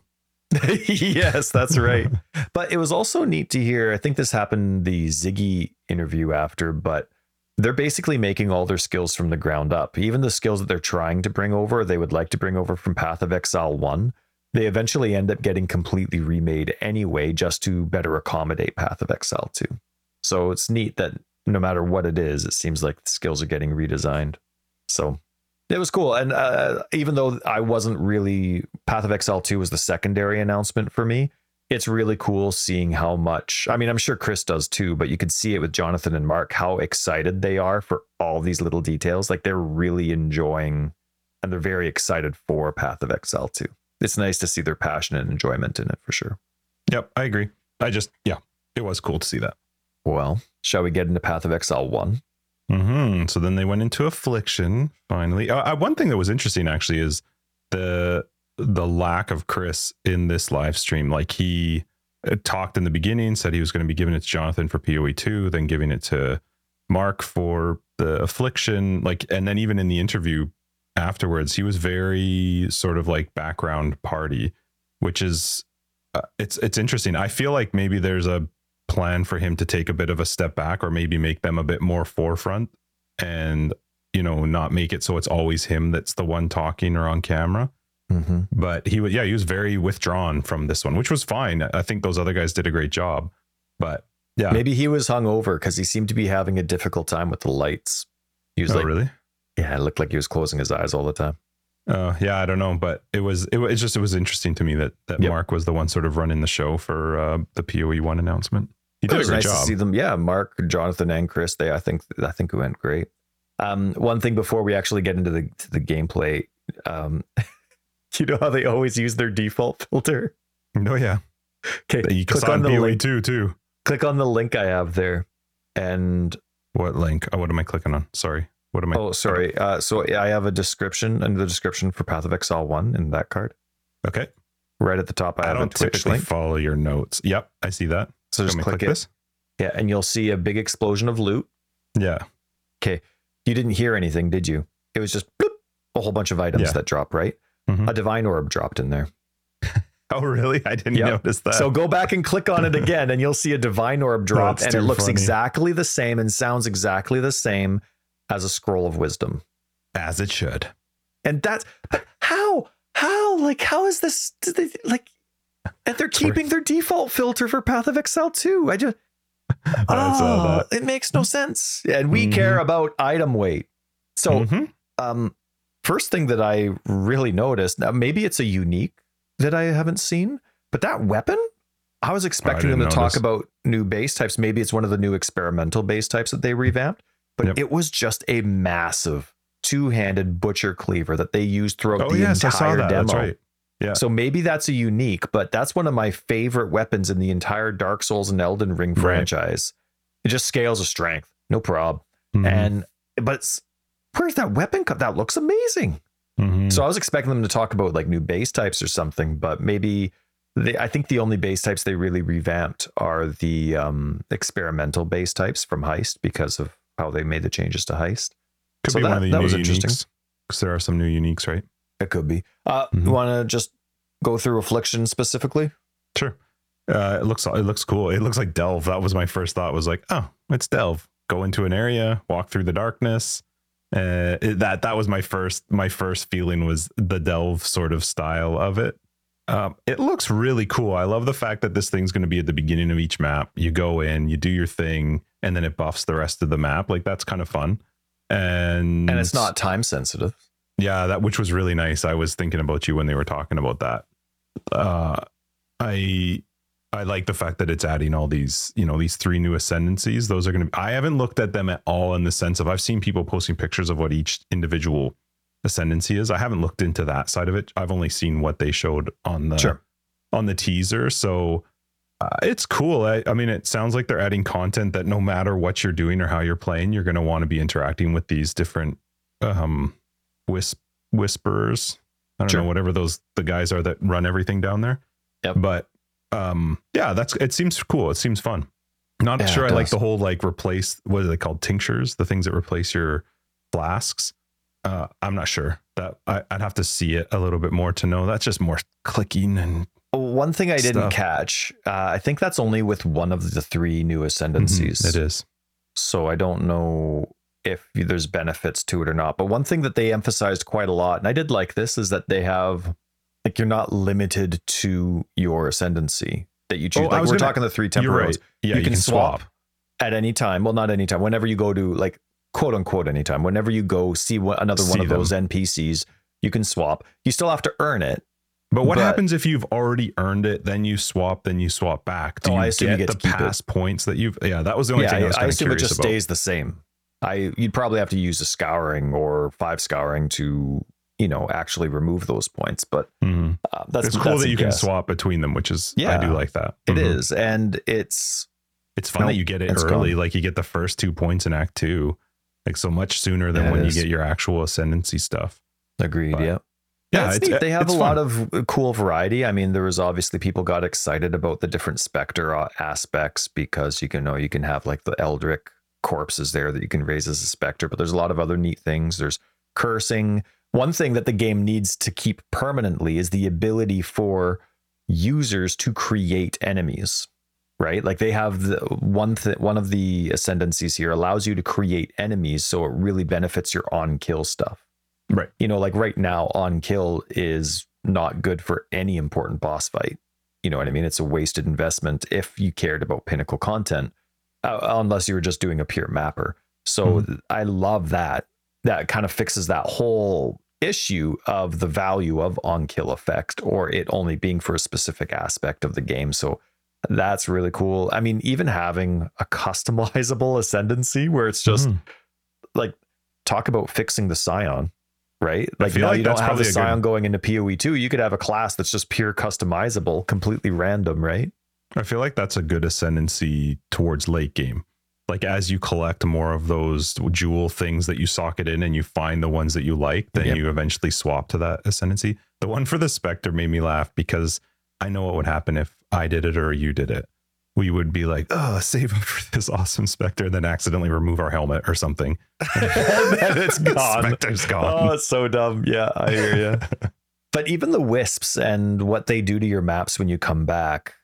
yes, that's right. but it was also neat to hear. I think this happened the Ziggy interview after, but they're basically making all their skills from the ground up. Even the skills that they're trying to bring over, they would like to bring over from Path of Exile 1. They eventually end up getting completely remade anyway, just to better accommodate Path of Exile 2. So it's neat that no matter what it is, it seems like the skills are getting redesigned. So it was cool. And uh, even though I wasn't really, Path of Exile 2 was the secondary announcement for me, it's really cool seeing how much. I mean, I'm sure Chris does too, but you could see it with Jonathan and Mark how excited they are for all these little details. Like they're really enjoying and they're very excited for Path of Exile 2. It's nice to see their passion and enjoyment in it for sure. Yep, I agree. I just yeah, it was cool to see that. Well, shall we get into Path of Exile 1? Hmm So then they went into affliction finally. Uh, uh, one thing that was interesting actually is the the lack of Chris in this live stream. Like he uh, talked in the beginning, said he was going to be giving it to Jonathan for PoE two, then giving it to Mark for the affliction. Like, and then even in the interview afterwards, he was very sort of like background party, which is uh, it's it's interesting. I feel like maybe there's a plan for him to take a bit of a step back or maybe make them a bit more forefront and you know not make it so it's always him that's the one talking or on camera Mm-hmm. but he was yeah he was very withdrawn from this one which was fine i think those other guys did a great job but yeah Maybe he was hung over because he seemed to be having a difficult time with the lights. He was oh, like, really yeah, it looked like he was closing his eyes all the time. Uh yeah i don't know but it was it was it's just it was interesting to me that that Yep. mark was the one sort of running the show for uh the poe one announcement he It did a was great nice job to see them. Yeah, Mark, Jonathan, and Chris. They, I think, I think it went great. Um, one thing before we actually get into the to the gameplay, um, you know how they always use their default filter. oh yeah Okay, you click on the PoE link. too too Click on the link I have there, and what link oh, what am i clicking on sorry what am i oh, sorry. Uh, so I have a description under the description for Path of Exile One in that card. okay Right at the top, I I have a don't Twitch typically link. follow your notes. Yep, I see that. So just click, click it. this? Yeah, and you'll see a big explosion of loot. Yeah. Okay. You didn't hear anything, did you? It was just bloop, a whole bunch of items Yeah. that dropped, right? Mhm. A divine orb dropped in there. Oh, really? I didn't Yep. notice that. So go back and click on it again, and you'll see a divine orb drop, and it looks funny. exactly the same and sounds exactly the same as a scroll of wisdom. as it should. And that's but how? How? Like, how is this? they- Like, and they're keeping their default filter for Path of Exile too. I just, I oh, it makes no sense. And we care about item weight. So, Mhm. um, first thing that I really noticed, now maybe it's a unique that I haven't seen, but that weapon, I was expecting them to didn't talk about new base types. Maybe it's one of the new experimental base types that they revamped, but Yep. it was just a massive two-handed butcher cleaver that they used throughout Oh, the yes, I entire saw that. demo. That's right. Yeah. So maybe that's a unique, but that's one of my favorite weapons in the entire Dark Souls and Elden Ring Right. franchise. It just scales a strength, no prob. Mhm. And but where's that weapon? come? That looks amazing. Mhm. So I was expecting them to talk about like new base types or something, but maybe they, I think the only base types they really revamped are the um, experimental base types from Heist because of how they made the changes to Heist. could so be that- one of the that new was interesting. Because there are some new uniques, right? It could be. Uh, Mhm. You want to just go through Affliction specifically? Sure. Uh, it looks it looks cool. It looks like Delve. That was my first thought. Was like, oh, it's Delve. Go into an area, walk through the darkness. Uh, it- that that was my first my first feeling was the Delve sort of style of it. Um, it looks really cool. I love the fact that this thing's going to be at the beginning of each map. You go in, you do your thing, and then it buffs the rest of the map. Like that's kind of fun. And And it's not time sensitive. yeah, that which was really nice. I was thinking about you when they were talking about that. Uh, I I like the fact that it's adding all these, you know, these three new ascendancies. Those are going to. be I haven't looked at them at all in the sense of I've seen people posting pictures of what each individual ascendancy is. I haven't looked into that side of it. I've only seen what they showed on the Sure. on the teaser. So uh, it's cool. I, I mean, it sounds like they're adding content that no matter what you're doing or how you're playing, you're going to want to be interacting with these different um wisp whisperers. I don't Sure. know whatever those the guys are that run everything down there. Yep. But um, yeah, that's it. Seems cool. It seems fun. Not Yeah, sure I like the whole like replace what are they called tinctures, the things that replace your flasks. Uh, I'm not sure that I, I'd have to see it a little bit more to know. That's just more clicking and One thing I didn't catch, uh, I think that's only with one of the three new ascendancies. Mhm, it is. So I don't know if there's benefits to it or not. But one thing that they emphasized quite a lot, and I did like this, is that they have like you're not limited to your ascendancy that you choose. Oh, like we're gonna- talking the three temporals. right. Yeah, you, can, swap, at any time. Well, not any time. Whenever you go to like quote unquote anytime. Whenever you go see what, another one of them. those NPCs, you can swap. You still have to earn it. But what But- happens if you've already earned it, then you swap, then you swap back? Do Oh, you I assume get you get the to keep it. past points that you've? Yeah, that was the only yeah, thing I I, was I assume it just about. stays the same. I you'd probably have to use a scouring or five scouring to you know actually remove those points. But Mhm. uh, that's it's cool that's that you can swap between them, which is I do like that. It Mhm. is, and it's It's fun Nope, that you get it early. gone. Like you get the first two points in Act Two, like so much sooner than Yeah, when you get your actual ascendancy stuff. agreed. But- yeah. Yeah, it's. They have it's a lot of cool variety. I mean, there was obviously people got excited about the different Spectre uh, aspects because you can know you can have like the Eldritch corpses there that you can raise as a Spectre, but there's a lot of other neat things. There's cursing. One thing that the game needs to keep permanently is the ability for users to create enemies. Right, like they have the one th- one of the ascendancies here allows you to create enemies, so it really benefits your on kill stuff Right. you know, like right now, on kill is not good for any important boss fight. You know what I mean? It's a wasted investment if you cared about pinnacle content, uh, unless you were just doing a pure mapper. So th- I love that. That kind of fixes that whole issue of the value of on kill effect or it only being for a specific aspect of the game. So that's really cool. I mean, even having a customizable ascendancy where it's just Mhm. like talk about fixing the scion right like now like you don't have a good- scion going into poe 2 you could have a class that's just pure customizable completely random right I feel like that's a good ascendancy towards late game. Like as you collect more of those jewel things that you socket in and you find the ones that you like, then Yep. you eventually swap to that ascendancy. The one for the Spectre made me laugh because I know what would happen if I did it or you did it. We would be like, oh, save up for this awesome Spectre, and then accidentally remove our helmet or something. and it's gone Spectre's gone. Oh, it's so dumb yeah i hear you but even the wisps and what they do to your maps when you come back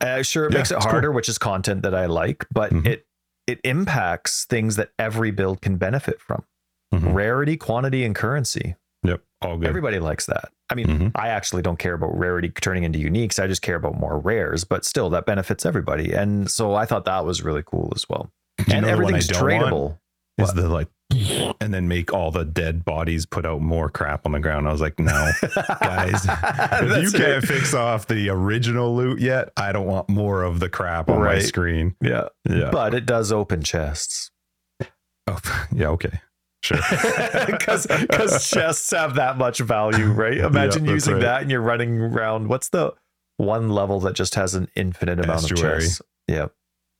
uh, sure it Yeah, makes it it's cool. harder which is content that i like but Mhm. it it impacts things that every build can benefit from Mhm. rarity quantity and currency Yep. All good. Everybody likes that. I mean, Mhm. I actually don't care about rarity turning into uniques. I just care about more rares, but still, that benefits everybody. And so I thought that was really cool as well. You and know the one I everything's tradable. is What? the like and then make all the dead bodies put out more crap on the ground. I was like, no, guys, if you can't it. fix off the original loot yet, I don't want more of the crap on my screen. Yeah. Yeah. But it does open chests. Oh, yeah. Okay. Sure. Because chests have that much value, right? Imagine using right. that and you're running around. What's the one level that just has an infinite amount Estuary. of chests? Yeah.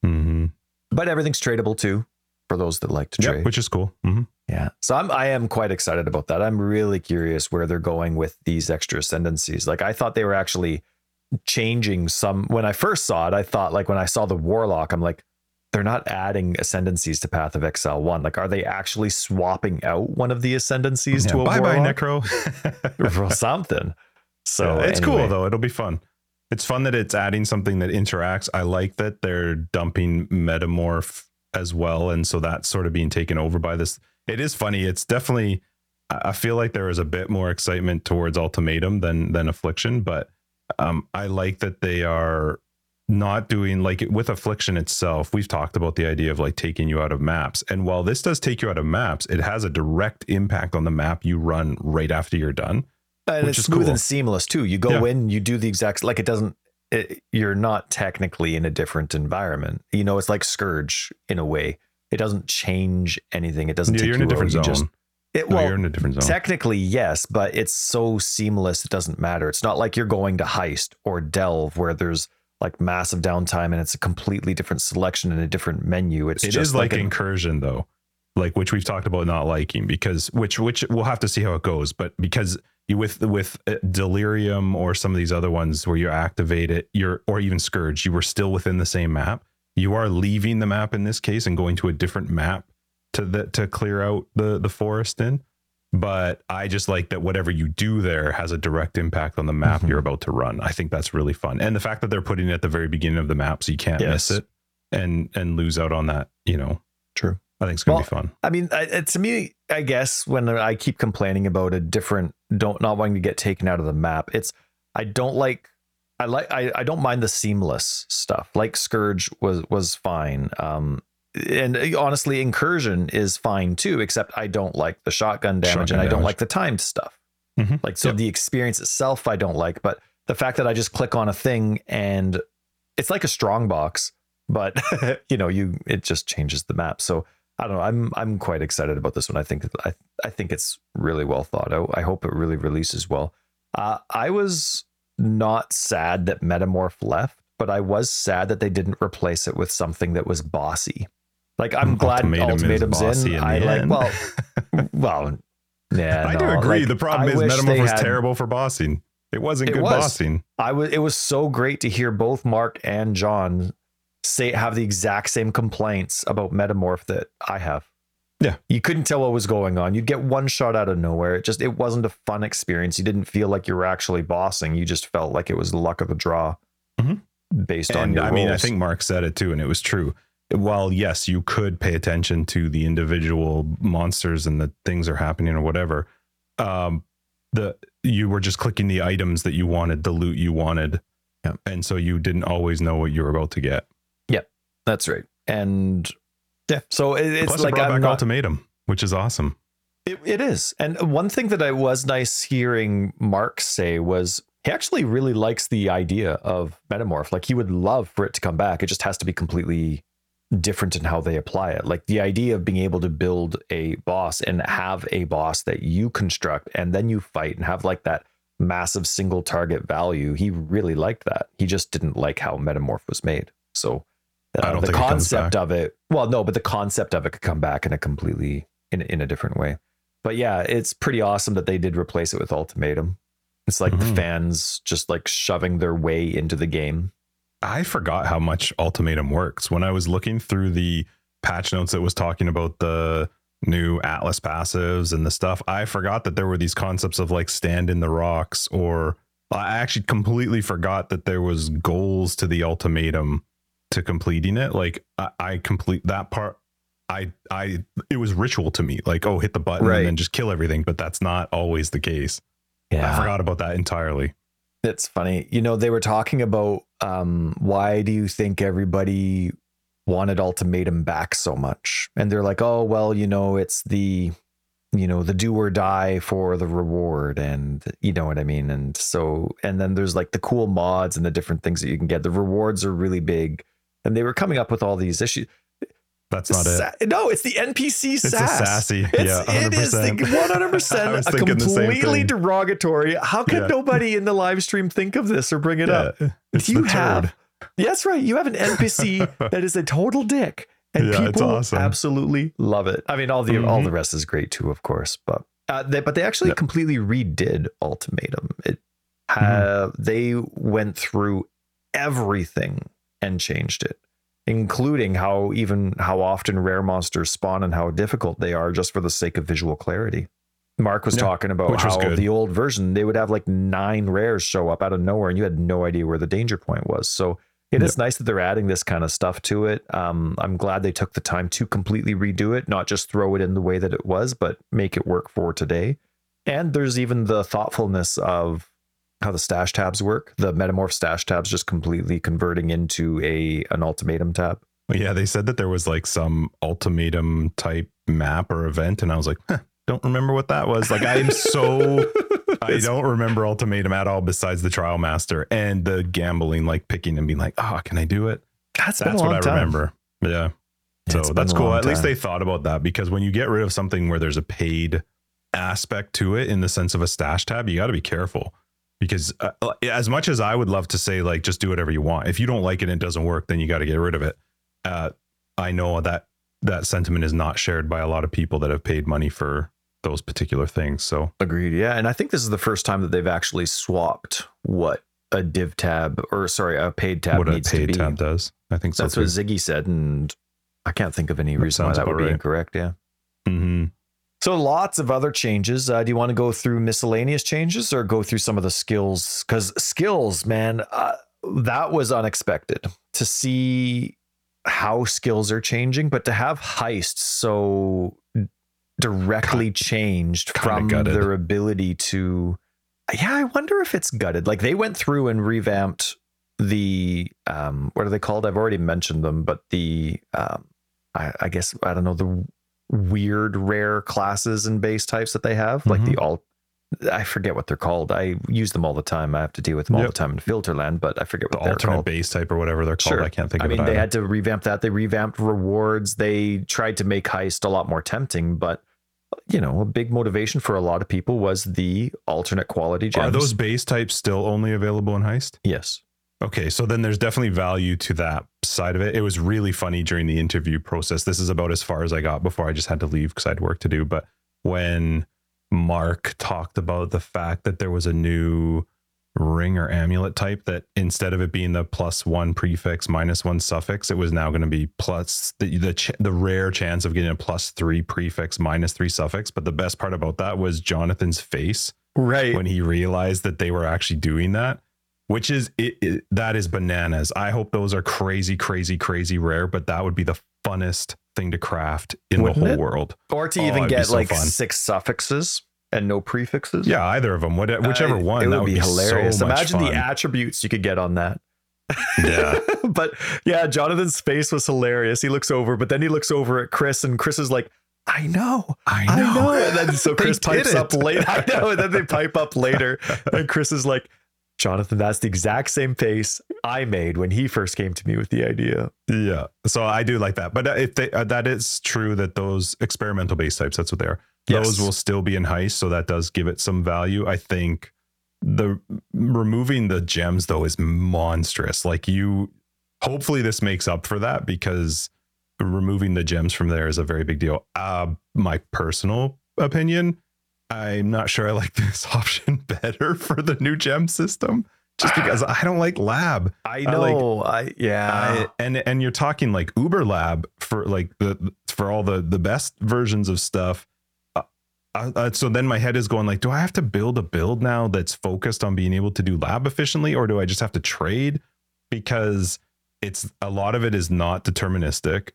hmm But everything's tradable too for those that like to Yep, trade. which is cool. hmm Yeah. So I'm I am quite excited about that. I'm really curious where they're going with these extra ascendancies. Like I thought they were actually changing some when I first saw it, I thought like when I saw the warlock, I'm like, they're not adding ascendancies to Path of Exile 1. Like, are they actually swapping out one of the ascendancies to a bye bye, Necro. or something? So Yeah, it's anyway. cool though. It'll be fun. It's fun that it's adding something that interacts. I like that they're dumping metamorph as well, and so that's sort of being taken over by this. It is funny. It's definitely. I I feel like there is a bit more excitement towards ultimatum than than affliction, but um, I like that they are not doing like with affliction itself. We've talked about the idea of like taking you out of maps, and while this does take you out of maps, it has a direct impact on the map you run right after you're done. and it's smooth cool. and seamless too. You go Yeah. in, you do the exact like it doesn't. It, you're not technically in a different environment. You know, it's like Scourge in a way. It doesn't change anything. It doesn't. Yeah, take you're in a different zone. You just it, No, well, you're in a different zone. technically yes, but it's so seamless. It doesn't matter. It's not like you're going to heist or delve where there's like massive downtime and it's a completely different selection and a different menu. It's It just is like an- incursion though. like which we've talked about not liking because which which we'll have to see how it goes. But because you with with uh, delirium or some of these other ones where you activate it, you're or even scourge, you were still within the same map. You are leaving the map in this case and going to a different map to the to clear out the the forest in. But I just like that whatever you do there has a direct impact on the map Mhm. you're about to run. I think that's really fun, and the fact that they're putting it at the very beginning of the map so you can't miss it and and lose out on that. You know, True. I think it's gonna Well, be fun. I mean, I, to me, I guess when I keep complaining about a different, don't not wanting to get taken out of the map, it's I don't like. I like. I, I don't mind the seamless stuff. Like Scourge was was fine. Um, and honestly, Incursion is fine too. Except I don't like the shotgun damage, Shotgun and I don't damage. like the timed stuff. Mhm. Like so, Yep. the experience itself, I don't like. But the fact that I just click on a thing and it's like a strong box, but you know, you it just changes the map. So I don't know. I'm I'm quite excited about this one. I think I I think it's really well thought out. I hope it really releases well. Uh, I was not sad that Metamorph left, but I was sad that they didn't replace it with something that was bossy. Like I'm glad Ultimatum Ultimatum's bossy in. in I like end. well, well, yeah. I do agree. like, the problem I is Metamorph was had- terrible for bossing. It wasn't It good was. bossing. I was. It was so great to hear both Mark and John say have the exact same complaints about Metamorph that I have. Yeah. you couldn't tell what was going on. You'd get one shot out of nowhere. It just it wasn't a fun experience. You didn't feel like you were actually bossing. You just felt like it was the luck of the draw, Mhm. based on And your I mean, I think Mark said it too, and it was true. While yes, you could pay attention to the individual monsters and the things are happening or whatever, um, the you were just clicking the items that you wanted, the loot you wanted, Yeah. and so you didn't always know what you were about to get. Yeah, that's right. And yeah, so it, it's Plus, like it brought I'm back not, ultimatum, which is awesome. It, it is. And one thing that I was nice hearing Mark say was he actually really likes the idea of Metamorph. Like he would love for it to come back. It just has to be completely different in how they apply it. Like the idea of being able to build a boss and have a boss that you construct and then you fight and have like that massive single target value. He really liked that. He just didn't like how Metamorph was made. So uh, the it concept back. of it, well, no, but the concept of it could come back in a completely in, in a different way but yeah, it's pretty awesome that they did replace it with Ultimatum. It's like the Mhm. fans just like shoving their way into the game. I forgot how much ultimatum works when I was looking through the patch notes that was talking about the new Atlas passives and the stuff. I forgot that there were these concepts of like stand in the rocks, or I actually completely forgot that there was goals to the ultimatum to completing it. Like I, I complete that part. I I it was ritual to me. Like oh, hit the button Right. and then just kill everything, but that's not always the case. Yeah, I forgot about that entirely. It's funny. You know, they were talking about um, why do you think everybody wanted Ultimatum back so much? And they're like, oh, well, you know, it's the, you know, the do or die for the reward. And you know what I mean? And so, and then there's like the cool mods and the different things that you can get. The rewards are really big. And they were coming up with all these issues. That's not it. No, it's the NPC It's sass. a sassy. It's, yeah, it is the 100%. 100% I was a thinking the same completely derogatory. How can Yeah. nobody in the live stream think of this or bring it up? Yeah, it's you have, that's right. You have an NPC that is a total dick, and Yeah, people awesome. absolutely love it. I mean, all the all Mhm. the rest is great too, of course. But uh, they, but they actually Yeah. completely redid Ultimatum. It Mm-hmm. they went through everything and changed it, including how even how often rare monsters spawn and how difficult they are, just for the sake of visual clarity. Mark was Yeah, talking about which how the old version they would have like nine rares show up out of nowhere, and you had no idea where the danger point was. So it is nice that they're adding this kind of stuff to it. Um, I'm glad they took the time to completely redo it, not just throw it in the way that it was, but make it work for today. And there's even the thoughtfulness of how the stash tabs work. The metamorph stash tabs just completely converting into a an ultimatum tab. Yeah, they said that there was like some ultimatum type map or event, and I was like, huh, don't remember what that was. Like, I'm so I don't remember ultimatum at all, besides the trial master and the gambling, like picking and being like, oh, can I do it? That's That's what I time. remember. Yeah. So that's cool. At least they thought about that because when you get rid of something where there's a paid aspect to it in the sense of a stash tab, you got to be careful because uh, as much as I would love to say like just do whatever you want, if you don't like it and it doesn't work, then you got to get rid of it. Uh, I know that that sentiment is not shared by a lot of people that have paid money for those particular things. So agreed. Yeah, and I think this is the first time that they've actually swapped what a div tab or sorry, a paid tab what a needs to paid tab does, I think so. That's what Ziggy said, and I can't think of any That reason why that would about be right. incorrect. Yeah. hmm So lots of other changes. Uh, do you want to go through miscellaneous changes or go through some of the skills? Because skills, man, uh, that was unexpected to see how skills are changing, but to have heists so directly changed from gutted. their ability to. Yeah, I wonder if it's gutted. Like they went through and revamped the um what are they called? I've already mentioned them, but the um I, I guess I don't know the weird rare classes and base types that they have, like the mm-hmm. all I forget what they're called. I use them all the time. I have to deal with them all Yep. the time in Filterland, but I forget The what they're alternate called. base type or whatever they're called. Sure. I can't think I of mean, it. they either. had to revamp that. They revamped rewards. They tried to make heist a lot more tempting, but you know, a big motivation for a lot of people was the alternate quality gems. Are those base types still only available in Heist? yes. Okay, so then there's definitely value to that side of it. It was really funny during the interview process. This is about as far as I got before I just had to leave because I had work to do. But when Mark talked about the fact that there was a new ring or amulet type that instead of it being the plus one prefix minus one suffix, it was now going to be plus the the, ch- the rare chance of getting a plus three prefix minus three suffix. But the best part about that was Jonathan's face Right. when he realized that they were actually doing that which is it, it- that is bananas i hope those are crazy crazy crazy rare but that would be the funnest thing to craft in Wouldn't the whole it? world or to Oh, even get so like fun. six suffixes and no prefixes. yeah either of them what, whichever Uh, one It that would be hilarious. so Imagine fun. the attributes you could get on that. yeah but yeah, Jonathan's face was hilarious. He looks over, but then he looks over at Chris, and Chris is like, I know. i I know, know. And then so Chris pipes it. up later. I know. And then they pipe up later. And Chris is like, Jonathan, that's the exact same face I made when he first came to me with the idea. yeah so i do like that but uh, if they uh, that is true that those experimental base types that's what they are Yes. those will still be in heist so that does give it some value i think the removing the gems though is monstrous like you hopefully this makes up for that because removing the gems from there is a very big deal uh my personal opinion i'm not sure i like this option better for the new gem system just because i don't like lab I know. I like-. I, yeah. I- and and you're talking like Uber Lab for like the for all the the best versions of stuff. Uh, uh, so then my head is going like, do I have to build a build now that's focused on being able to do lab efficiently, or do I just have to trade? Because it's a lot of it is not deterministic.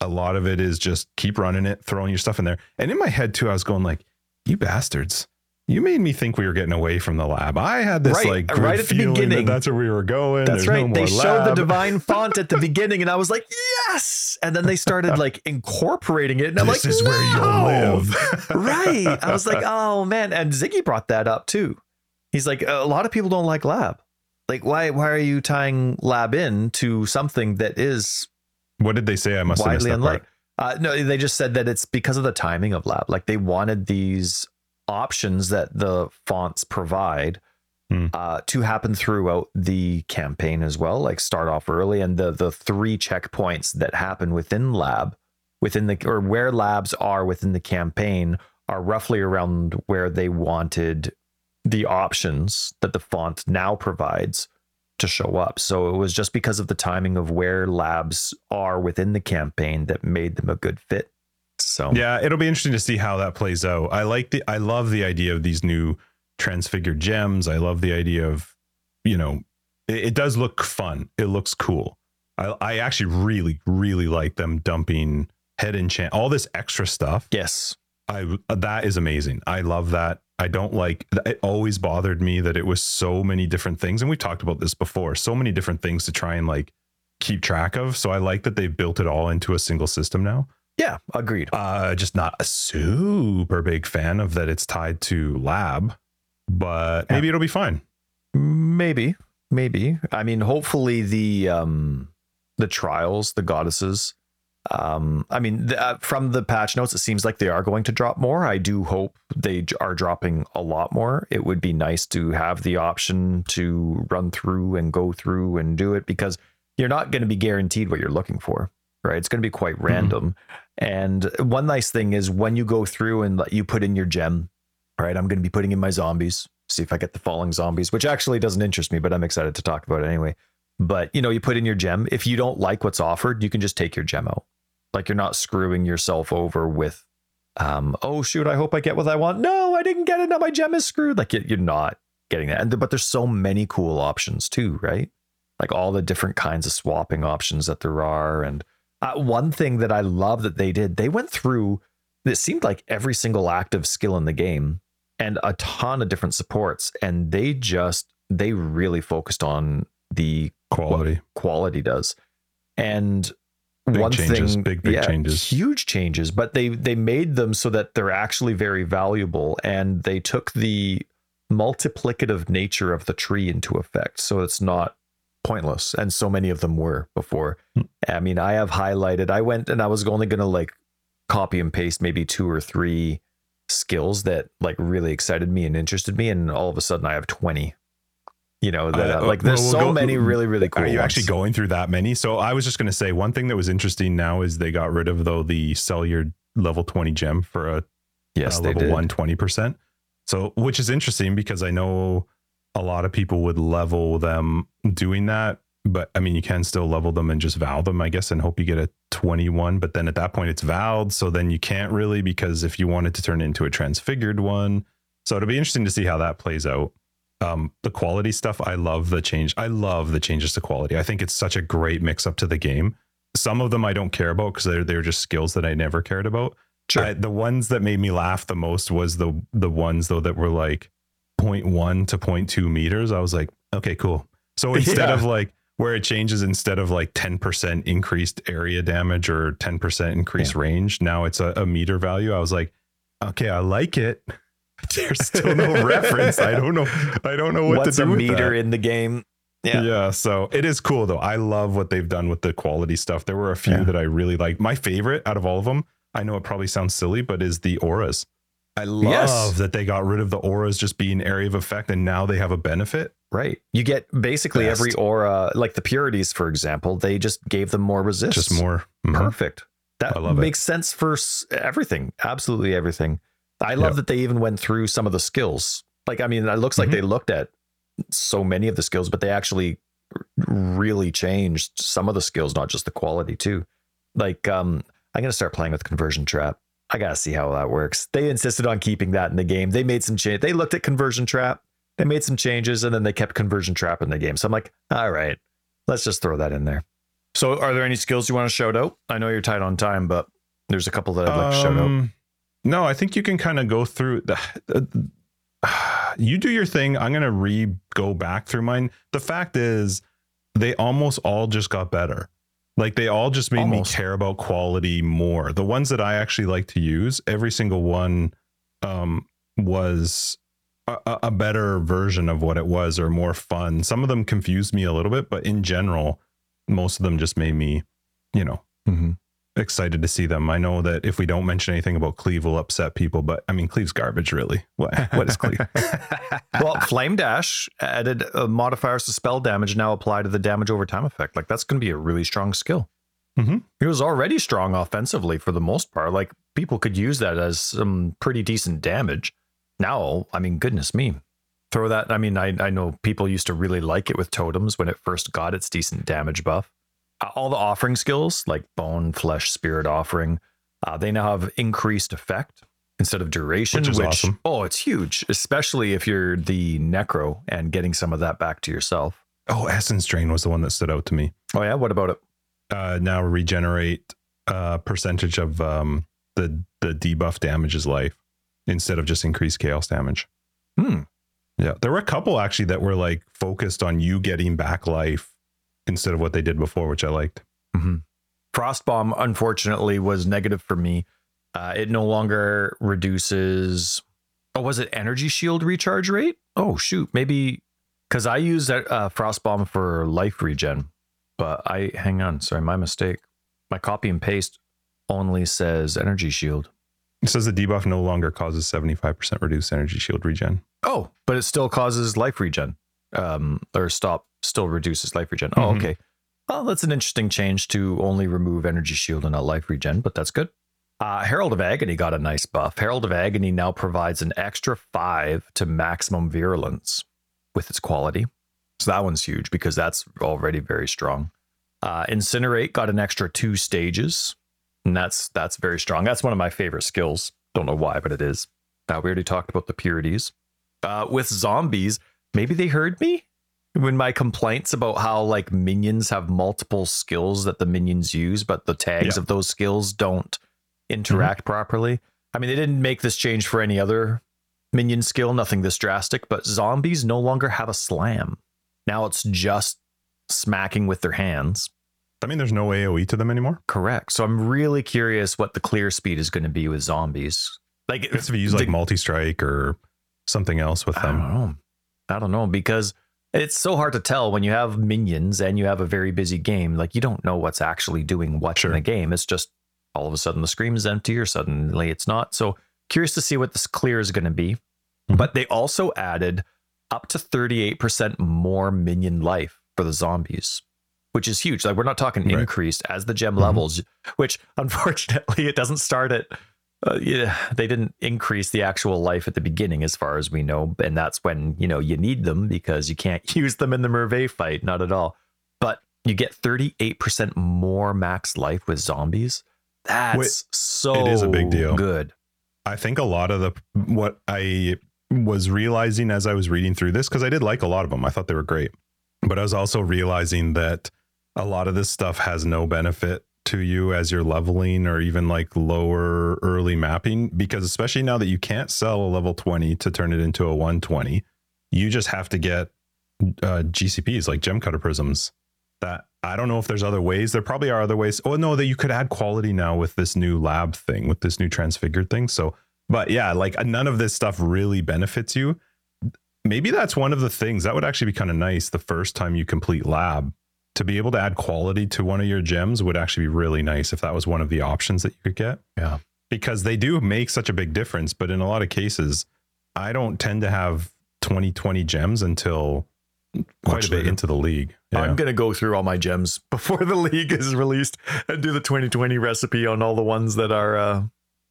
A lot of it is just keep running it, throwing your stuff in there. And in my head too, I was going like, you bastards. You made me think we were getting away from the lab. I had this Right, like right at the feeling that beginning. that's where we were going. That's There's right. no they showed the divine font at the beginning, and I was like, yes. And then they started like incorporating it. And I'm this like, is where you'll live. right. I was like, oh man. And Ziggy brought that up too. He's like, a lot of people don't like lab. Like, why why are you tying lab in to something that is what did they say? I must have missed that part. Uh, no, they just said that it's because of the timing of lab. Like they wanted these options that the fonts provide Hmm. uh, to happen throughout the campaign as well. Like start off early, and the the three checkpoints that happen within lab, within the or where labs are within the campaign are roughly around where they wanted the options that the font now provides to show up. So it was just because of the timing of where labs are within the campaign that made them a good fit. So Yeah, it'll be interesting to see how that plays out. I like the I love the idea of these new transfigured gems. I love the idea of, you know, it, it does look fun. It looks cool. I I actually really, really like them dumping head enchant all this extra stuff. yes, I that is amazing. I love that. I don't like it always bothered me that it was so many different things and we've talked about this before. So many different things to try and like keep track of. So I like that they've built it all into a single system now. yeah, agreed. Uh just not a super big fan of that it's tied to lab, but Yeah. maybe it'll be fine. Maybe, maybe. I mean, hopefully the um the trials, the goddesses. Um, I mean, the, uh, from the patch notes, it seems like they are going to drop more. I do hope they are dropping a lot more. It would be nice to have the option to run through and go through and do it because you're not going to be guaranteed what you're looking for, right? It's going to be quite random. And one nice thing is when you go through and you put in your gem, right? I'm going to be putting in my zombies, see if I get the falling zombies, which actually doesn't interest me, but I'm excited to talk about it anyway. But you know, you put in your gem. If you don't like what's offered, you can just take your gem out. Like you're not screwing yourself over with, um, oh shoot, I hope I get what I want. No, I didn't get it. Now my gem is screwed. Like you're not getting that. And but there's so many cool options too, right? Like all the different kinds of swapping options that there are. And uh, one thing that I love that they did, they went through. It seemed like every single active skill in the game and a ton of different supports, and they just they really focused on the quality quality does. And big one changes, thing, big big yeah, changes. huge changes, but they they made them so that they're actually very valuable, and they took the multiplicative nature of the tree into effect, so it's not pointless. And so many of them were before. Hmm. I mean, I have highlighted. I went and I was only going to like copy and paste maybe two or three skills that like really excited me and interested me, and all of a sudden I have twenty. You know, that Uh, like there's well, so go- many really really cool. Are you actually going through that many? So I was just going to say one thing that was interesting now is they got rid of though the sell your level 20 gem for a, Yes, they level did. one 20%. So which is interesting because I know a lot of people would level them doing that, but I mean you can still level them and just Vaal them, I guess, and hope you get a 21. But then at that point it's Vaaled, so then you can't really because if you wanted to turn it into a transfigured one. So it'll be interesting to see how that plays out um the quality stuff i love the change i love the changes to quality. I think it's such a great mix up to the game. Some of them i don't care about because they're, they're just skills that i never cared about. Sure. I- the ones that made me laugh the most was the the ones though that were like 0.1 to 0.2 meters. I was like okay cool. So instead Yeah. of like where it changes instead of like 10% increased area damage or 10% increased range now it's a, a meter value. I was like okay i like it there's still no reference i don't know i don't know what What's to a do with meter that. in the game? Yeah. Yeah. So it is cool though. I love what they've done with the quality stuff. There were a few Yeah. that I really like. My favorite out of all of them, I know it probably sounds silly, but is the auras. I love Yes. that they got rid of the auras just being area of effect and now they have a benefit. Right. You get basically Best. every aura, like the purities, for example, they just gave them more resist. Just more. Mhm. Perfect. That I love it. makes sense for everything. Absolutely everything. I love Yep. that they even went through some of the skills. Like, I mean, it looks like Mhm. they looked at so many of the skills, but they actually really changed some of the skills, not just the quality too. Like, um, I'm gonna start playing with conversion trap. I gotta see how that works. They insisted on keeping that in the game. They made some change. They looked at conversion trap. They made some changes, and then they kept conversion trap in the game. So I'm like, all right, let's just throw that in there. So, are there any skills you want to shout out? I know you're tight on time, but there's a couple that I'd like to shout out. No, I think you can kind of go through the. you do your thing. I'm gonna re go back through mine. The fact is, they almost all just got better. Like they all just made Almost. me care about quality more. The ones that I actually like to use, every single one, um, was a, a- a better version of what it was or more fun. Some of them confused me a little bit, but in general, most of them just made me, you know, Mm-hmm. Excited to see them. I know that if we don't mention anything about Cleave, will upset people, but I mean, Cleave's garbage, really. What what is Cleve? well, Flame Dash added uh, modifiers to spell damage now apply to the damage over time effect. Like that's going to be a really strong skill. Mhm. It was already strong offensively for the most part. Like people could use that as some pretty decent damage. Now, I mean, goodness me. Throw that. I mean, I, I know people used to really like it with totems when it first got its decent damage buff. All the offering skills like bone, flesh, spirit offering, uh, they now have increased effect instead of duration, Which is awesome. oh, it's huge, especially if you're the necro and getting some of that back to yourself. oh, Essence Drain was the one that stood out to me. Oh yeah, what about it? Uh, now regenerate uh, percentage of um, the the debuff damages life instead of just increased chaos damage. Hmm. Yeah, there were a couple actually that were like focused on you getting back life instead of what they did before, which I liked. Mm-hmm. Frostbomb, unfortunately, was negative for me. Uh, it no longer reduces. Oh, was it energy shield recharge rate? Oh shoot, maybe because I use that uh, Frostbomb for life regen. But I hang on, sorry, my mistake. My copy and paste only says energy shield. It says the debuff no longer causes seventy five percent reduced energy shield regen. Oh, but it still causes life regen. Um, or stop, still reduces life regen. Oh, Mhm. okay. Well, that's an interesting change to only remove energy shield and not life regen, but that's good. Uh, Herald of Agony got a nice buff. Herald of Agony now provides an extra five to maximum virulence with its quality. So that one's huge because that's already very strong. Uh, Incinerate got an extra two stages, and that's that's very strong. That's one of my favorite skills. Don't know why, but it is. Uh, we already talked about the purities. Uh, with zombies, maybe they heard me when my complaints about how like minions have multiple skills that the minions use, but the tags Yeah. of those skills don't interact mm-hmm. properly. I mean, they didn't make this change for any other minion skill, nothing this drastic, but zombies no longer have a slam. Now it's just smacking with their hands. I mean, there's no AoE to them anymore. Correct. So I'm really curious what the clear speed is going to be with zombies. Like, if you use like multi strike or something else with I don't them. I don't know because it's so hard to tell when you have minions and you have a very busy game. Like you don't know what's actually doing what Sure. in the game. It's just all of a sudden the screen is empty or suddenly it's not. So curious to see what this clear is going to be. Mhm. But they also added up to 38% more minion life for the zombies, which is huge. Like we're not talking Right. increased as the gem Mhm. levels, which unfortunately it doesn't start at uh, yeah, they didn't increase the actual life at the beginning, as far as we know, and that's when you know you need them because you can't use them in the Merveil fight, not at all. But you get thirty eight percent more max life with zombies. That's Wait, so it is a big deal. Good. I think a lot of the what I was realizing as I was reading through this because I did like a lot of them. I thought they were great, but I was also realizing that a lot of this stuff has no benefit to you as you're leveling or even like lower early mapping? Because especially now that you can't sell a level 20 to turn it into a 120 you just have to get uh, gcps like gem cutter prisms that i don't know if there's other ways. There probably are other ways. Oh no that you could add quality now with this new lab thing with this new transfigured thing. So but yeah like none of this stuff really benefits you. Maybe that's one of the things that would actually be kind of nice the first time you complete lab to be able to add quality to one of your gems would actually be really nice if that was one of the options that you could get. Yeah. Because they do make such a big difference, but in a lot of cases, I don't tend to have 2020 gems until quite Much a bit later. into the league. Yeah. I'm gonna go through all my gems before the league is released and do the 2020 recipe on all the ones that are uh,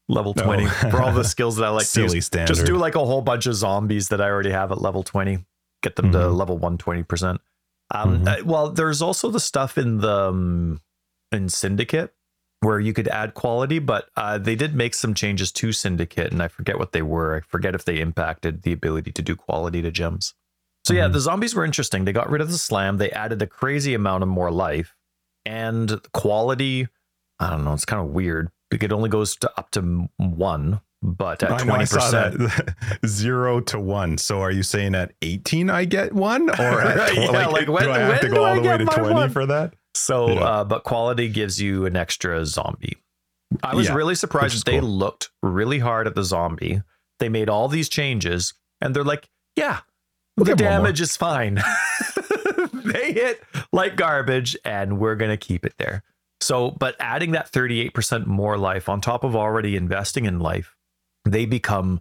level Oh. 20 for all the skills that I like to Silly use. standard. Just do like a whole bunch of zombies that I already have at level 20. Get them to Mhm. level 120%. Um, Mhm. uh, well, there's also the stuff in the um, in Syndicate where you could add quality, but uh, they did make some changes to Syndicate, and I forget what they were. I forget if they impacted the ability to do quality to gems. So yeah, Mhm. the zombies were interesting. They got rid of the slam. They added a crazy amount of more life and quality. I don't know. It's kind of weird. It only goes to up to one, but at I twenty percent. zero to one. So are you saying at 18 I get one, or at tw- yeah, like, when- do I have to go I all the way get to my 20 one? for that? So, Yeah. uh, but quality gives you an extra zombie. I was Yeah, really surprised that they cool. looked really hard at the zombie. They made all these changes, and they're like, "Yeah, We'll the give 'em one more." damage is fine. they hit like garbage, and we're gonna keep it there." So, but adding that thirty-eight percent more life on top of already investing in life, they become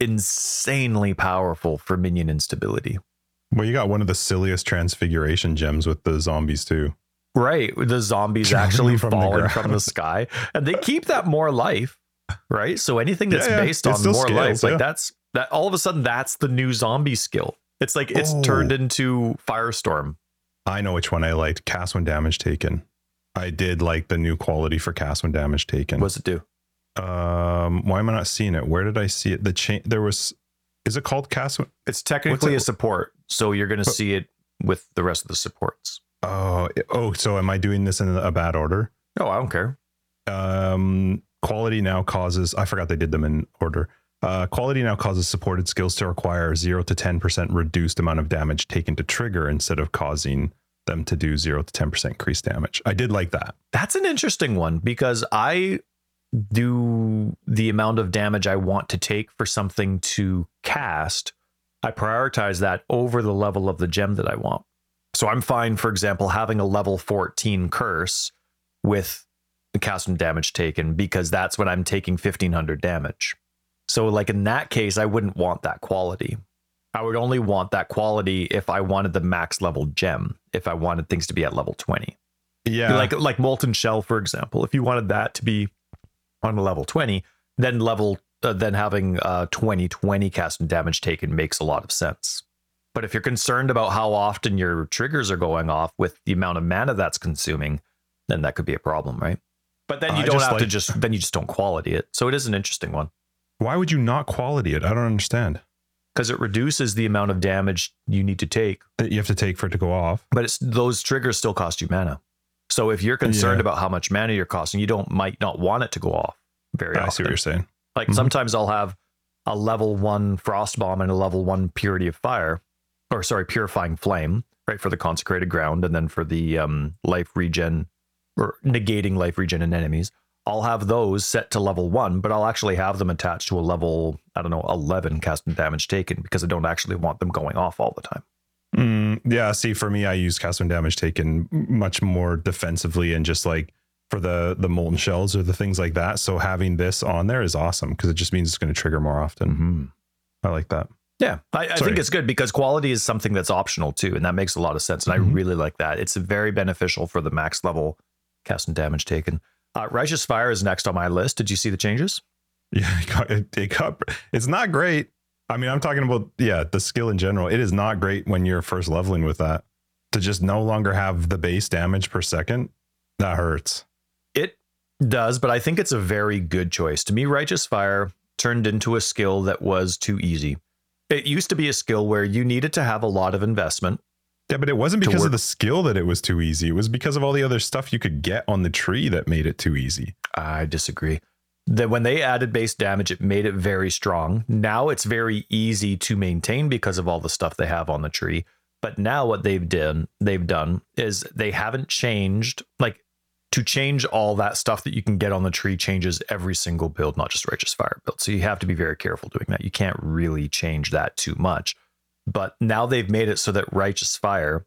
insanely powerful for minion instability. Well, you got one of the silliest transfiguration gems with the zombies too. Right. The zombies actually from falling ground. from the sky. And they keep that more life. Right. So anything that's Yeah, yeah. based It on more life, scales, like yeah. that's that all of a sudden that's the new zombie skill. It's like it's Oh. turned into Firestorm. I know which one I liked. Cast when damage taken. I did like the new quality for cast when damage taken. What's it do? Um, why am I not seeing it? Where did I see it? The chain. There was. Is it called cast? It's technically it- a support. So you're gonna But- see it with the rest of the supports. Oh, oh. So am I doing this in a bad order? Oh, I don't care. um quality now causes i forgot they did them in order uh quality now causes supported skills to require 0 to 10% reduced amount of damage taken to trigger instead of causing them to do 0 to 10% increased damage i did like that That's an interesting one because I do the amount of damage I want to take for something to cast. I prioritize that over the level of the gem that I want. So I'm fine, for example, having a level 14 curse with the cast and damage taken because that's when I'm taking 1500 damage. So, like in that case, I wouldn't want that quality. I would only want that quality if I wanted the max level gem, if I wanted things to be at level 20 yeah like like molten shell for example if you wanted that to be on a level 20, then level uh, then having uh 20 20 cast and damage taken makes a lot of sense. But if you're concerned about how often your triggers are going off with the amount of mana that's consuming, then that could be a problem, right? But then you I don't have to just then you just don't quality it. So it is an interesting one Why would you not quality it? I don't understand. because it reduces the amount of damage you need to take, That you have to take for it to go off. but it's those triggers still cost you mana. So if you're concerned Yeah. about how much mana you're costing, you don't might not want it to go off very I see what you're saying. Like Mhm. sometimes I'll have a level one frost bomb and a level one purity of fire, or sorry, purifying flame, right for the consecrated ground, and then for the um, life regen or negating life regen in enemies. I'll have those set to level one, but I'll actually have them attached to a level I don't know eleven cast and damage taken because I don't actually want them going off all the time. Mm, yeah, see, for me, I use cast damage taken much more defensively and just like for the the molten shells or the things like that. So having this on there is awesome because it just means it's going to trigger more often. Mm-hmm. I like that. Yeah, I, I think it's good because quality is something that's optional too, and that makes a lot of sense. And I Mhm. really like that. It's very beneficial for the max level cast and damage taken. Uh, Righteous Fire is next on my list. Did you see the changes? Yeah, it got, it, it got, it's not great. I mean, I'm talking about yeah, the skill in general. It is not great when you're first leveling with that to just no longer have the base damage per second. That hurts. It does, but I think it's a very good choice. To me, Righteous Fire turned into a skill that was too easy. It used to be a skill where you needed to have a lot of investment. Yeah, but it wasn't because of the skill that it was too easy. It was because of all the other stuff you could get on the tree that made it too easy. I disagree. That when they added base damage, it made it very strong. Now it's very easy to maintain because of all the stuff they have on the tree. But now what they've done, they've done is they haven't changed like to change all that stuff that you can get on the tree changes every single build, not just righteous fire build. So you have to be very careful doing that. You can't really change that too much. But now they've made it so that righteous fire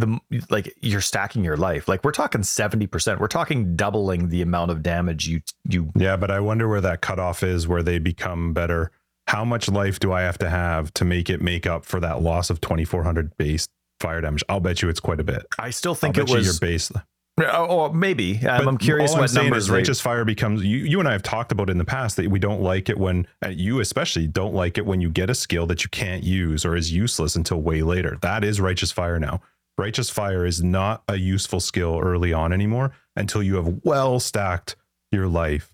the like you're stacking your life. Like we're talking 70%. We're talking doubling the amount of damage you you Yeah, but I wonder where that cutoff is where they become better. How much life do I have to have to make it make up for that loss of 2400 base fire damage? I'll bet you it's quite a bit. I still I'll think it you was your base. oh, maybe. I'm, I'm curious I'm what saying numbers righteous fire becomes you, you and I have talked about in the past that we don't like it when you especially don't like it when you get a skill that you can't use or is useless until way later. That is righteous fire now. Righteous fire is not a useful skill early on anymore until you have well stacked your life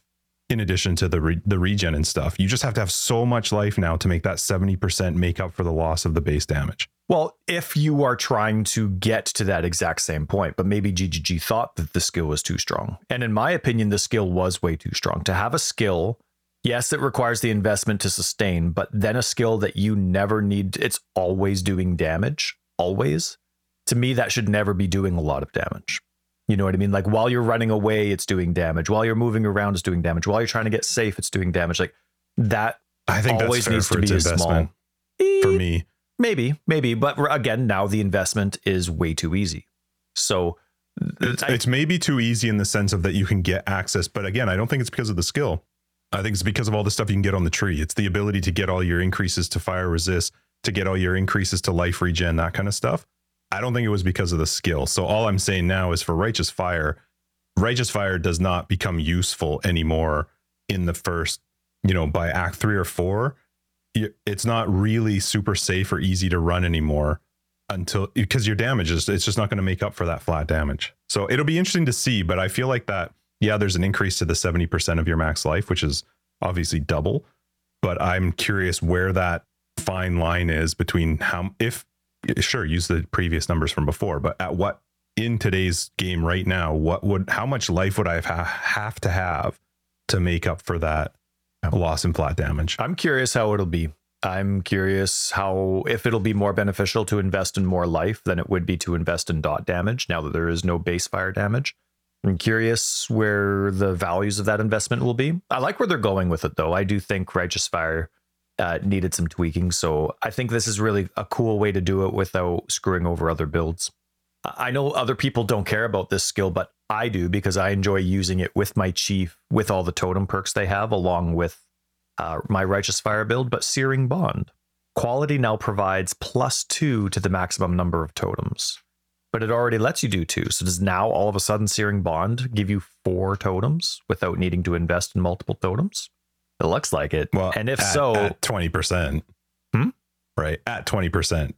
in addition to the re- the regen and stuff. You just have to have so much life now to make that 70% make up for the loss of the base damage. Well, if you are trying to get to that exact same point, but maybe GGG thought that the skill was too strong. And in my opinion, the skill was way too strong. To have a skill, yes, it requires the investment to sustain, but then a skill that you never need, it's always doing damage, always. To me, that should never be doing a lot of damage. You know what I mean? Like while you're running away, it's doing damage. While you're moving around, it's doing damage. While you're trying to get safe, it's doing damage. Like that I think always that's fair needs to be a small. investment eh, for me. Maybe, maybe, but again, now the investment is way too easy. So It's, I- it's maybe too easy in the sense of that you can get access, but again, I don't think it's because of the skill. I think it's because of all the stuff you can get on the tree. It's the ability to get all your increases to fire resist, to get all your increases to life regen, that kind of stuff. I don't think it was because of the skill. So all I'm saying now is for righteous fire, righteous fire does not become useful anymore in the first, you know, by act three or four. It's not really super safe or easy to run anymore until because your damage is it's just not going to make up for that flat damage. So it'll be interesting to see, but I feel like that yeah, there's an increase to the 70% of your max life, which is obviously double, but I'm curious where that fine line is between how if sure use the previous numbers from before, but at what in today's game right now, what would how much life would I have, have to have to make up for that loss in flat damage? I'm curious how it'll be. I'm curious how if it'll be more beneficial to invest in more life than it would be to invest in dot damage now that there is no base fire damage. I'm curious where the values of that investment will be. I like where they're going with it though. I do think Righteous Fire uh, needed some tweaking, so I think this is really a cool way to do it without screwing over other builds. I know other people don't care about this skill, but I do because I enjoy using it with my chief with all the totem perks they have, along with uh, my Righteous Fire build. But Searing Bond quality now provides plus two to the maximum number of totems. but it already lets you do two. So does now all of a sudden Searing Bond give you four totems without needing to invest in multiple totems? It looks like it. Well, and if at- so, twenty percent, Hmm? right at twenty percent.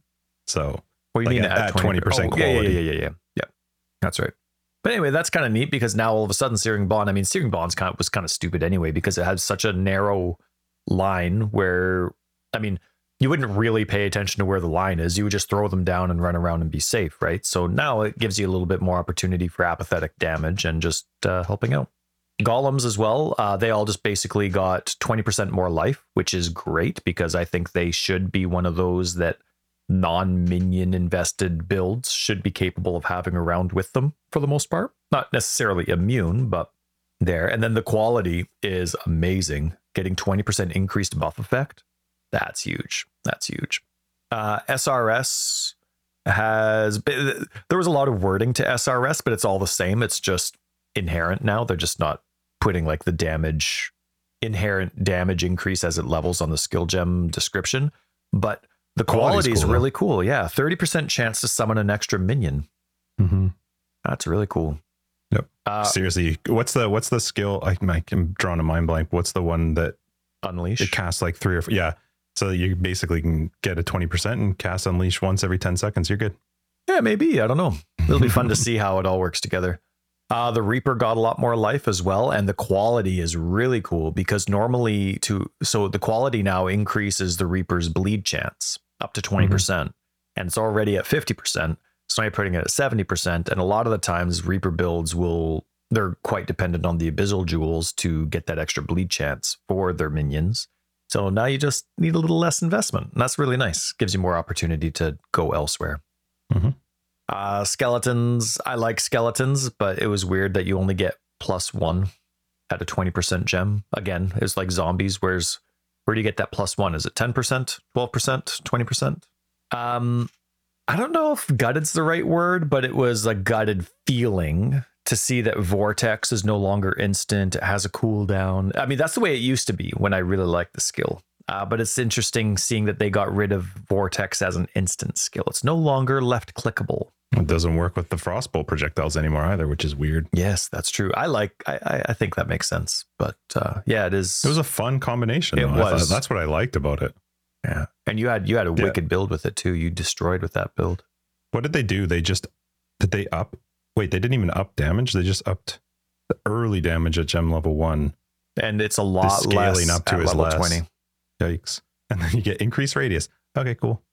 So What do you Like mean at- at 20% Oh, yeah, yeah, quality. yeah, yeah, yeah, yeah. That's right. But anyway, that's kind of neat because now all of a sudden, Searing Bond. I mean, Searing Bond's kind of was kind of stupid anyway because it had such a narrow line where, I mean, you wouldn't really pay attention to where the line is. You would just throw them down and run around and be safe, right? So now it gives you a little bit more opportunity for apathetic damage and just uh, helping out. Golems as well. Uh, they all just basically got 20% more life, which is great because I think they should be one of those that non minion invested builds should be capable of having around with them for the most part. Not necessarily immune, but there. And then the quality is amazing. Getting 20% increased buff effect. That's huge. That's huge. Uh, SRS has been, there was a lot of wording to SRS, but it's all the same. It's just inherent now. They're just not putting like the damage, inherent damage increase as it levels on the skill gem description. But the quality is cool, though. really cool. Yeah. 30% chance to summon an extra minion. That's really cool. Yep. Uh, seriously, what's the what's the skill? I, I'm drawing a mind blank. What's the one that unleash. it casts like three or four? Yeah. So you basically can get a twenty percent and cast unleash once every ten seconds. You're good. Yeah, maybe. I don't know. It'll be fun to see how it all works together. Uh, the Reaper got a lot more life as well, and the quality is really cool because normally to so the quality now increases the Reaper's bleed chance up to 20%, percent and it's already at 50%. So now you're putting it at 70%. And a lot of the times Reaper builds will they're quite dependent on the abyssal jewels to get that extra bleed chance for their minions. So now you just need a little less investment. And that's really nice. Gives you more opportunity to go elsewhere. Uh, skeletons. I like skeletons, but it was weird that you only get plus one at a 20% gem. Again, it's like zombies. Where's where do you get that plus one? Is it 10%, 12%, 20%? Um, I don't know if gutted's the right word, but it was a gutted feeling to see that Vortex is no longer instant. It has a cooldown. I mean, that's the way it used to be when I really liked the skill. Uh, but it's interesting seeing that they got rid of Vortex as an instant skill. It's no longer left clickable. It doesn't work with the frostbolt projectiles anymore either, which is weird. Yes, that's true. I like. I I, think that makes sense. But uh, yeah, it is. It was a fun combination. It though. Was. that's what I liked about it. yeah, and you had you had a Yeah. wicked build with it too. You destroyed with that build. What did they do? They just did they up? Wait, they didn't even up damage. They just upped the early damage at gem level one. and it's a lot scaling less up to at level less. 20 Yikes! And then you get increased radius. Okay, cool.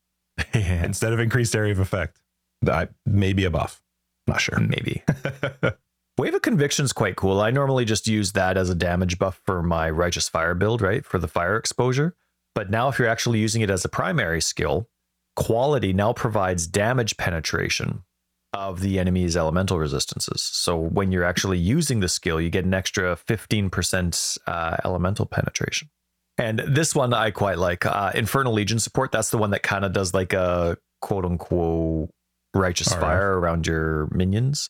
Instead of increased area of effect, I, maybe a buff. Not sure. maybe wave of conviction's quite cool i normally just use that as a damage buff for my righteous fire build right for the fire exposure but now if you're actually using it as a primary skill quality now provides damage penetration of the enemy's elemental resistances so when you're actually using the skill you get an extra 15% uh, elemental penetration and this one I quite like. Uh, Infernal Legion support. That's the one that kind of does like a quote unquote righteous RF. fire around your minions.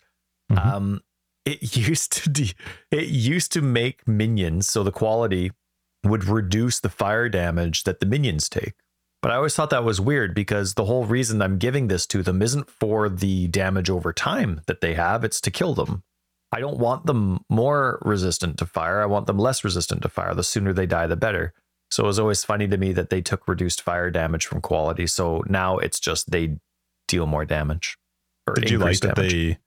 Mhm. Um, it used to de- it used to make minions so the quality would reduce the fire damage that the minions take. But I always thought that was weird because the whole reason I'm giving this to them isn't for the damage over time that they have, it's to kill them. I don't want them more resistant to fire. I want them less resistant to fire. The sooner they die, the better. So it was always funny to me that they took reduced fire damage from quality. So now it's just they deal more damage. Or Did you like increased that they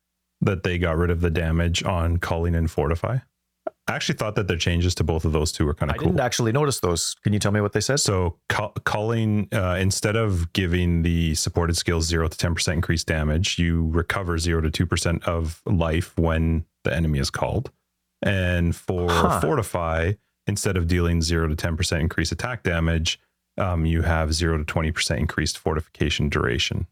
that they got rid of the damage on calling and fortify? I actually thought that their changes to both of those two were kind of cool. didn't actually notice those. Can you tell me what they said? So ca- calling uh, instead of giving the supported skills zero to ten percent increased damage, you recover zero to two percent of life when the enemy is called. And for Huh. fortify, instead of dealing zero to ten percent increased attack damage, um, you have zero to twenty percent increased fortification duration.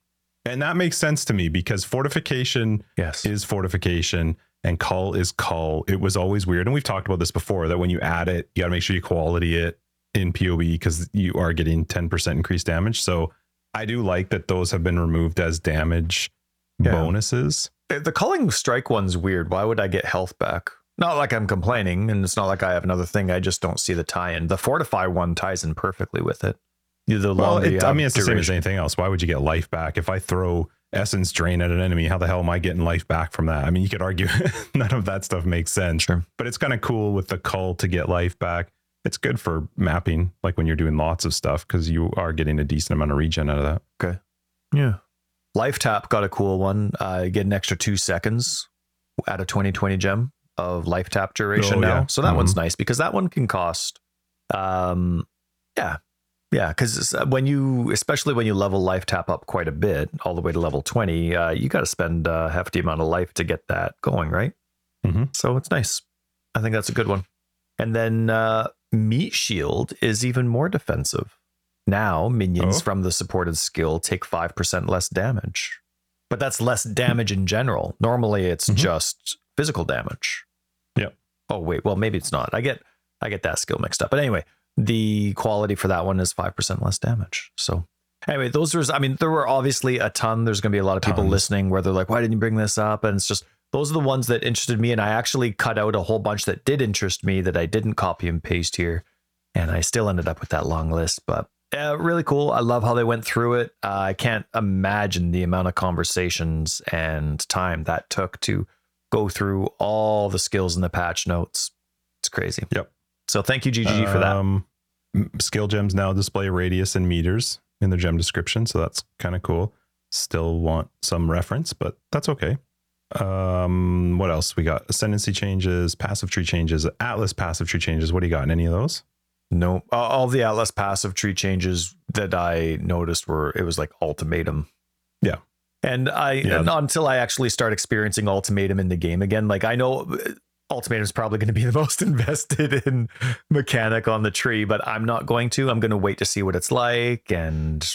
And that makes sense to me because fortification yes. is fortification and call is call. It was always weird. And we've talked about this before that when you add it, you got to make sure you quality it in POE because you are getting 10% increased damage. So I do like that those have been removed as damage Yeah. bonuses. The calling strike one's weird. Why would I get health back? Not like I'm complaining, and it's not like I have another thing. I just don't see the tie-in. The fortify one ties in perfectly with it. The Well, it, I mean, it's the same as anything else. Why would you get life back? If I throw essence drain at an enemy, how the hell am I getting life back from that? I mean, you could argue none of that stuff makes sense. Sure. But it's kind of cool with the cull to get life back. It's good for mapping, like when you're doing lots of stuff, because you are getting a decent amount of regen out of that. Okay. Yeah. Life tap got a cool one. Uh, you get an extra two seconds at a 2020 gem of life tap duration Oh, now. yeah. So that one's Mhm. nice because that one can cost, um, yeah, yeah. Because when you, especially when you level life tap up quite a bit, all the way to level 20, uh, you got to spend a hefty amount of life to get that going, right? Mhm. So it's nice. I think that's a good one. And then uh, meat shield is even more defensive. Now minions Oh. from the supported skill take five percent less damage, but that's less damage in general. Normally, it's Mhm. just physical damage. Yep. Oh wait, well maybe it's not. I get I get that skill mixed up. But anyway, the quality for that one is five percent less damage. So anyway, those are. I mean, there were obviously a ton. There's going to be a lot of people Tons. listening where they're like, "Why didn't you bring this up?" And it's just those are the ones that interested me, and I actually cut out a whole bunch that did interest me that I didn't copy and paste here, and I still ended up with that long list. But uh, really cool. I love how they went through it. Uh, I can't imagine the amount of conversations and time that took to go through all the skills in the patch notes. It's crazy. Yep. So thank you, GGG, for that. Um, skill gems now display radius and meters in the gem description, so that's kind of cool. Still want some reference, but that's okay. Um, what else we got? Ascendancy changes, passive tree changes, Atlas passive tree changes. What do you got? In any of those? No, all- all the Atlas passive tree changes that I noticed were it was like ultimatum. Yeah. And I Yeah. and until I actually start experiencing ultimatum in the game again, like I know uh, ultimatum is probably going to be the most invested in mechanic on the tree, but I'm not going to. I'm going to wait to see what it's like and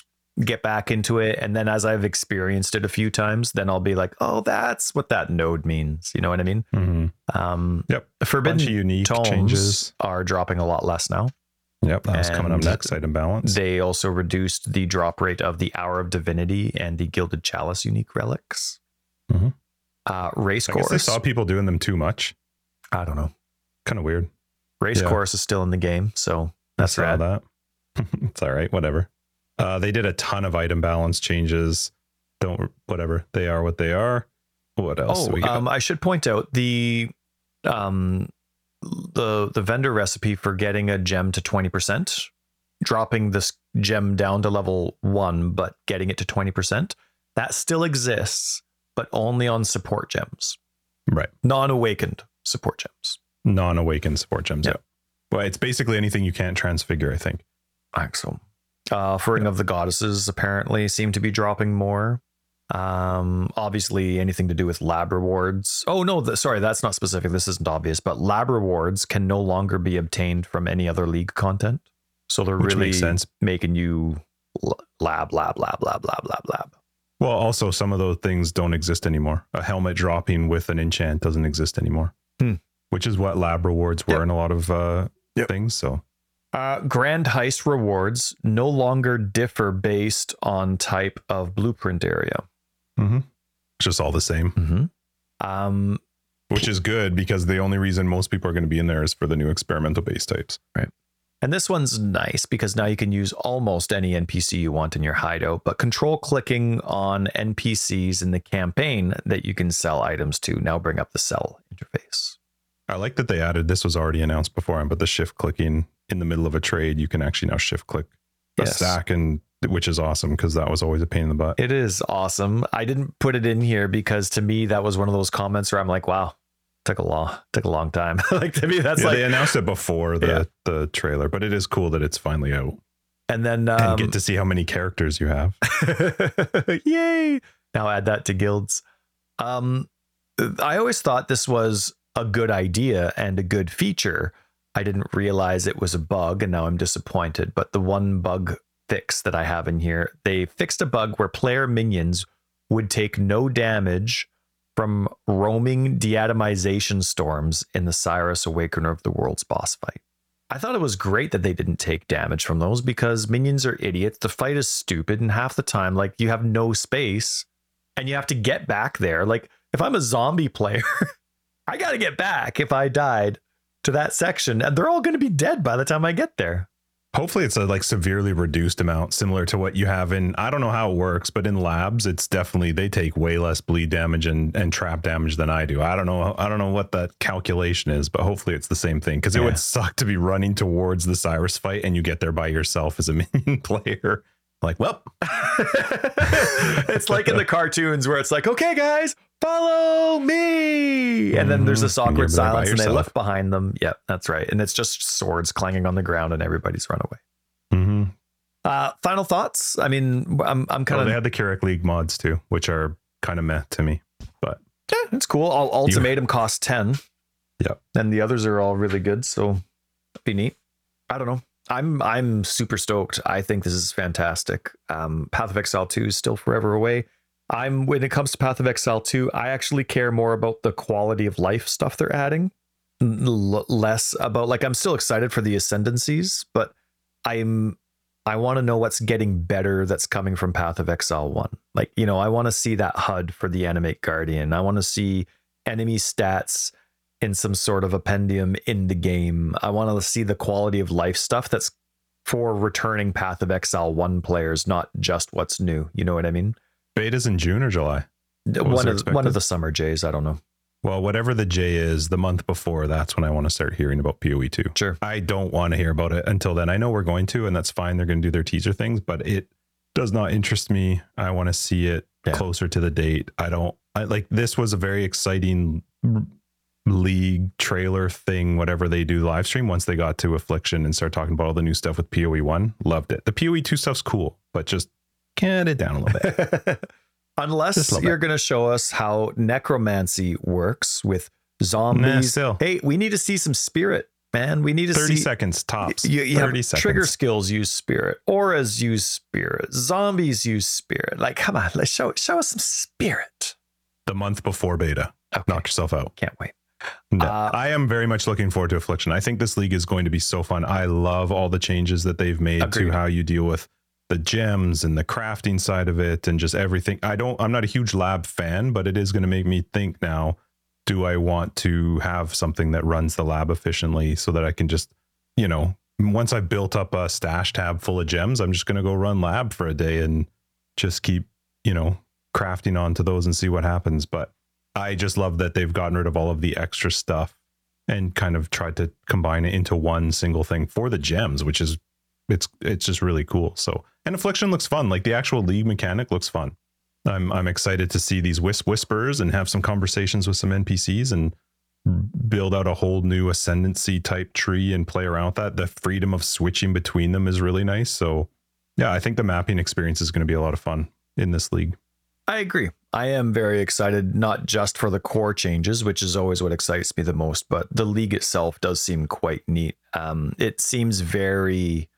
get back into it. And then as I've experienced it a few times, then I'll be like, oh, that's what that node means. You know what I mean? Mm-hmm. Um, Yep. Forbidden unique tomes changes. are dropping a lot less now. Yep, that was coming up next. Item balance. They also reduced the drop rate of the Hour of Divinity and the Gilded Chalice unique relics. Mhm. Uh, race I guess they course. saw people doing them too much. I don't know. Kind of weird. Race Yeah. course is still in the game, so that's I that. it's all right. Whatever. Uh, they did a ton of item balance changes. Don't whatever. They are what they are. What else? Oh, we got? um, I should point out the um the the vendor recipe for getting a gem to twenty percent, dropping this gem down to level one, but getting it to twenty percent. That still exists, but only on support gems, right. non-awakened support gems. Non-awakened support gems. Yeah. Yeah. Well, it's basically anything you can't transfigure. I think. Axel. Uh, Offering of the Goddesses apparently seem to be dropping more. Um, obviously, anything to do with lab rewards. Oh no, the, sorry, that's not specific. This isn't obvious, but lab rewards can no longer be obtained from any other league content. So they're Which really sense. making you lab, lab, lab, lab, lab, lab, lab. Well, also some of those things don't exist anymore. A helmet dropping with an enchant doesn't exist anymore. Hmm. Which is what lab rewards were Yep. in a lot of uh, Yep. things. So Uh, Grand Heist rewards no longer differ based on type of blueprint area. Mm-hmm. it's just all the same, Mm-hmm. Um, which is good because the only reason most people are going to be in there is for the new experimental base types. Right. And this one's nice because now you can use almost any NPC you want in your hideout, but control clicking on NPCs in the campaign that you can sell items to now bring up the sell interface. I like that they added this was already announced before, but the shift clicking in the middle of a trade, you can actually now shift click a Yes. stack, and which is awesome because that was always a pain in the butt. It is awesome. I didn't put it in here because to me that was one of those comments where I'm like, wow, took a long took a long time. like to me that's Yeah, like they announced it before the Yeah. the trailer, but it is cool that it's finally out and then and um, get to see how many characters you have. Yay! Now add that to guilds. Um, I always thought this was a good idea and a good feature. I didn't realize it was a bug, and now I'm disappointed. But the one bug fix that I have in here, they fixed a bug where player minions would take no damage from roaming deatomization storms in the Sirus Awakener of the World's boss fight. I thought it was great that they didn't take damage from those because minions are idiots. The fight is stupid, and half the time, like you have no space and you have to get back there. Like if I'm a zombie player, I got to get back if I died to that section, and they're all going to be dead by the time I get there. Hopefully, it's a like severely reduced amount, similar to what you have in. I don't know how it works, but in labs, it's definitely they take way less bleed damage and and trap damage than I do. I don't know. I don't know what that calculation is, but hopefully, it's the same thing. Because it Yeah. would suck to be running towards the Sirus fight and you get there by yourself as a minion player. Like, well, it's like in the cartoons where it's like, okay, guys, follow me. And then there's this. And awkward silence and they look behind them. Yep, that's right. And it's just swords clanging on the ground and everybody's run away. mhm. Uh, final thoughts? I mean, I'm, I'm Oh, kind they had the Kirac League mods too, which are kind of meh to me. But yeah, it's cool. Ul- Ultimatum costs 10. Yep. And the others are all really good. So be neat. I don't know. I'm I'm super stoked. I think this is fantastic. Um, Path of Exile 2 is still forever away. I'm when it comes to Path of Exile 2, I actually care more about the quality of life stuff they're adding, l- less about like I'm still excited for the ascendancies, but I'm I want to know what's getting better that's coming from Path of Exile 1. Like, you know, I want to see that HUD for the Animate Guardian. I want to see enemy stats in some sort of appendium in the game. I want to see the quality of life stuff that's for returning Path of Exile 1 players, not just what's new. You know what I mean? Betas in June or July. was One of one of the summer Jays, I don't know. Well, whatever the J is, the month before, that's when I want to start hearing about PoE two. Sure. I don't want to hear about it until then. I know we're going to, and that's fine. They're going to do their teaser things, but it does not interest me. I want to see it Yeah. closer to the date. I don't I like this was a very exciting league trailer thing, whatever they do live stream once they got to Affliction and start talking about all the new stuff with PoE one. Loved it. The PoE two stuff's cool, but just get it down a little bit. Unless little you're going to show us how necromancy works with zombies. Nah. Hey, we need to see some spirit, man. We need to 30 see seconds tops. You, you 30 have seconds. trigger skills use spirit, auras use spirit, zombies use spirit. Like, come on, let's show show us some spirit. the month before beta. Okay, Knock yourself out. can't wait. No, Uh, I am very much looking forward to Affliction. I think this league is going to be so fun. I love all the changes that they've made Agreed. to how you deal with the gems and the crafting side of it and just everything. I don't I'm not a huge lab fan, but it is going to make me think now, do I want to have something that runs the lab efficiently so that I can just, you know, once I've built up a stash tab full of gems, I'm just going to go run lab for a day and just keep, you know, crafting onto those and see what happens, but I just love that they've gotten rid of all of the extra stuff and kind of tried to combine it into one single thing for the gems, which is it's it's just really cool. So and Affliction looks fun. Like the actual league mechanic looks fun. I'm I'm excited to see these wisp whispers and have some conversations with some NPCs and build out a whole new ascendancy type tree and play around with that. The freedom of switching between them is really nice. So yeah, I think the mapping experience is going to be a lot of fun in this league. I agree. I am very excited, not just for the core changes, which is always what excites me the most, but the league itself does seem quite neat. Um, it seems very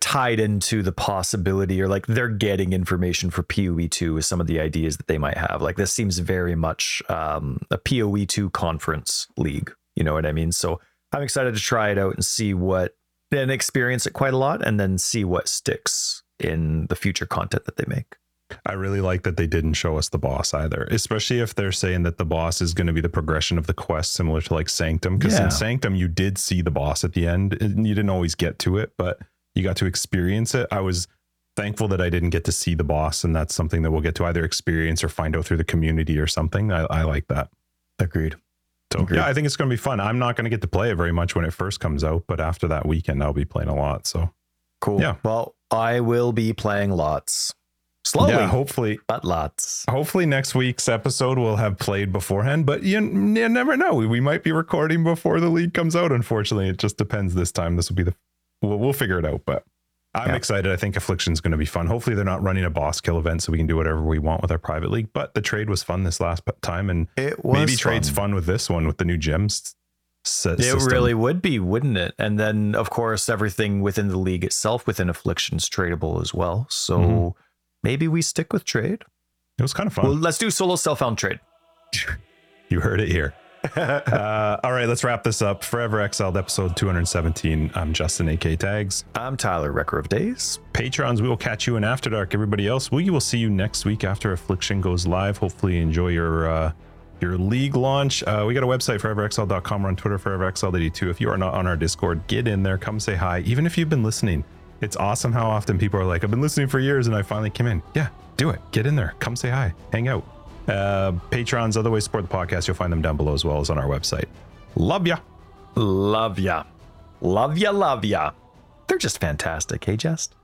tied into the possibility, or like they're getting information for PoE two with some of the ideas that they might have. Like this seems very much um, a PoE two conference league. You know what I mean? So I'm excited to try it out and see what and experience it quite a lot, and then see what sticks in the future content that they make. I really like that they didn't show us the boss either, especially if they're saying that the boss is going to be the progression of the quest, similar to like Sanctum. Because Yeah. in Sanctum, you did see the boss at the end, and you didn't always get to it, but you got to experience it. I was thankful that I didn't get to see the boss, and that's something that we'll get to either experience or find out through the community or something. I, I like that. Agreed. So Agreed. yeah, I think it's going to be fun. I'm not going to get to play it very much when it first comes out, but after that weekend, I'll be playing a lot. So Cool. Yeah. Well, I will be playing lots. Slowly, yeah, hopefully but lots. hopefully next week's episode will have played beforehand but you, you never know we, we might be recording before the league comes out unfortunately it just depends this time this will be the we'll, we'll figure it out but i'm Yeah. excited i think affliction's going to be fun hopefully they're not running a boss kill event so we can do whatever we want with our private league but the trade was fun this last time and It was maybe trade's fun with this one with the new gems s- It really would be, wouldn't it? And then, of course, everything within the league itself, within afflictions, tradable as well. So Mhm. maybe we stick with trade. it was kind of fun Well, let's do solo self-found trade. you heard it here uh, all right let's wrap this up forever exiled episode 217 i'm justin ak tags I'm Tyler, Wrecker of Days. patrons we will catch you in after dark everybody else we will see you next week after affliction goes live hopefully enjoy your uh your league launch uh, we got a website foreverexiled.com we're on twitter ForeverExiled82 if you are not on our discord get in there come say hi even if you've been listening It's awesome how often people are like, I've been listening for years and I finally came in. Yeah, do it. Get in there. Come say hi. Hang out. Uh, Patrons, other ways to support the podcast, you'll find them down below as well as on our website. Love ya. Love ya. Love ya, love ya. They're just fantastic, hey, Just?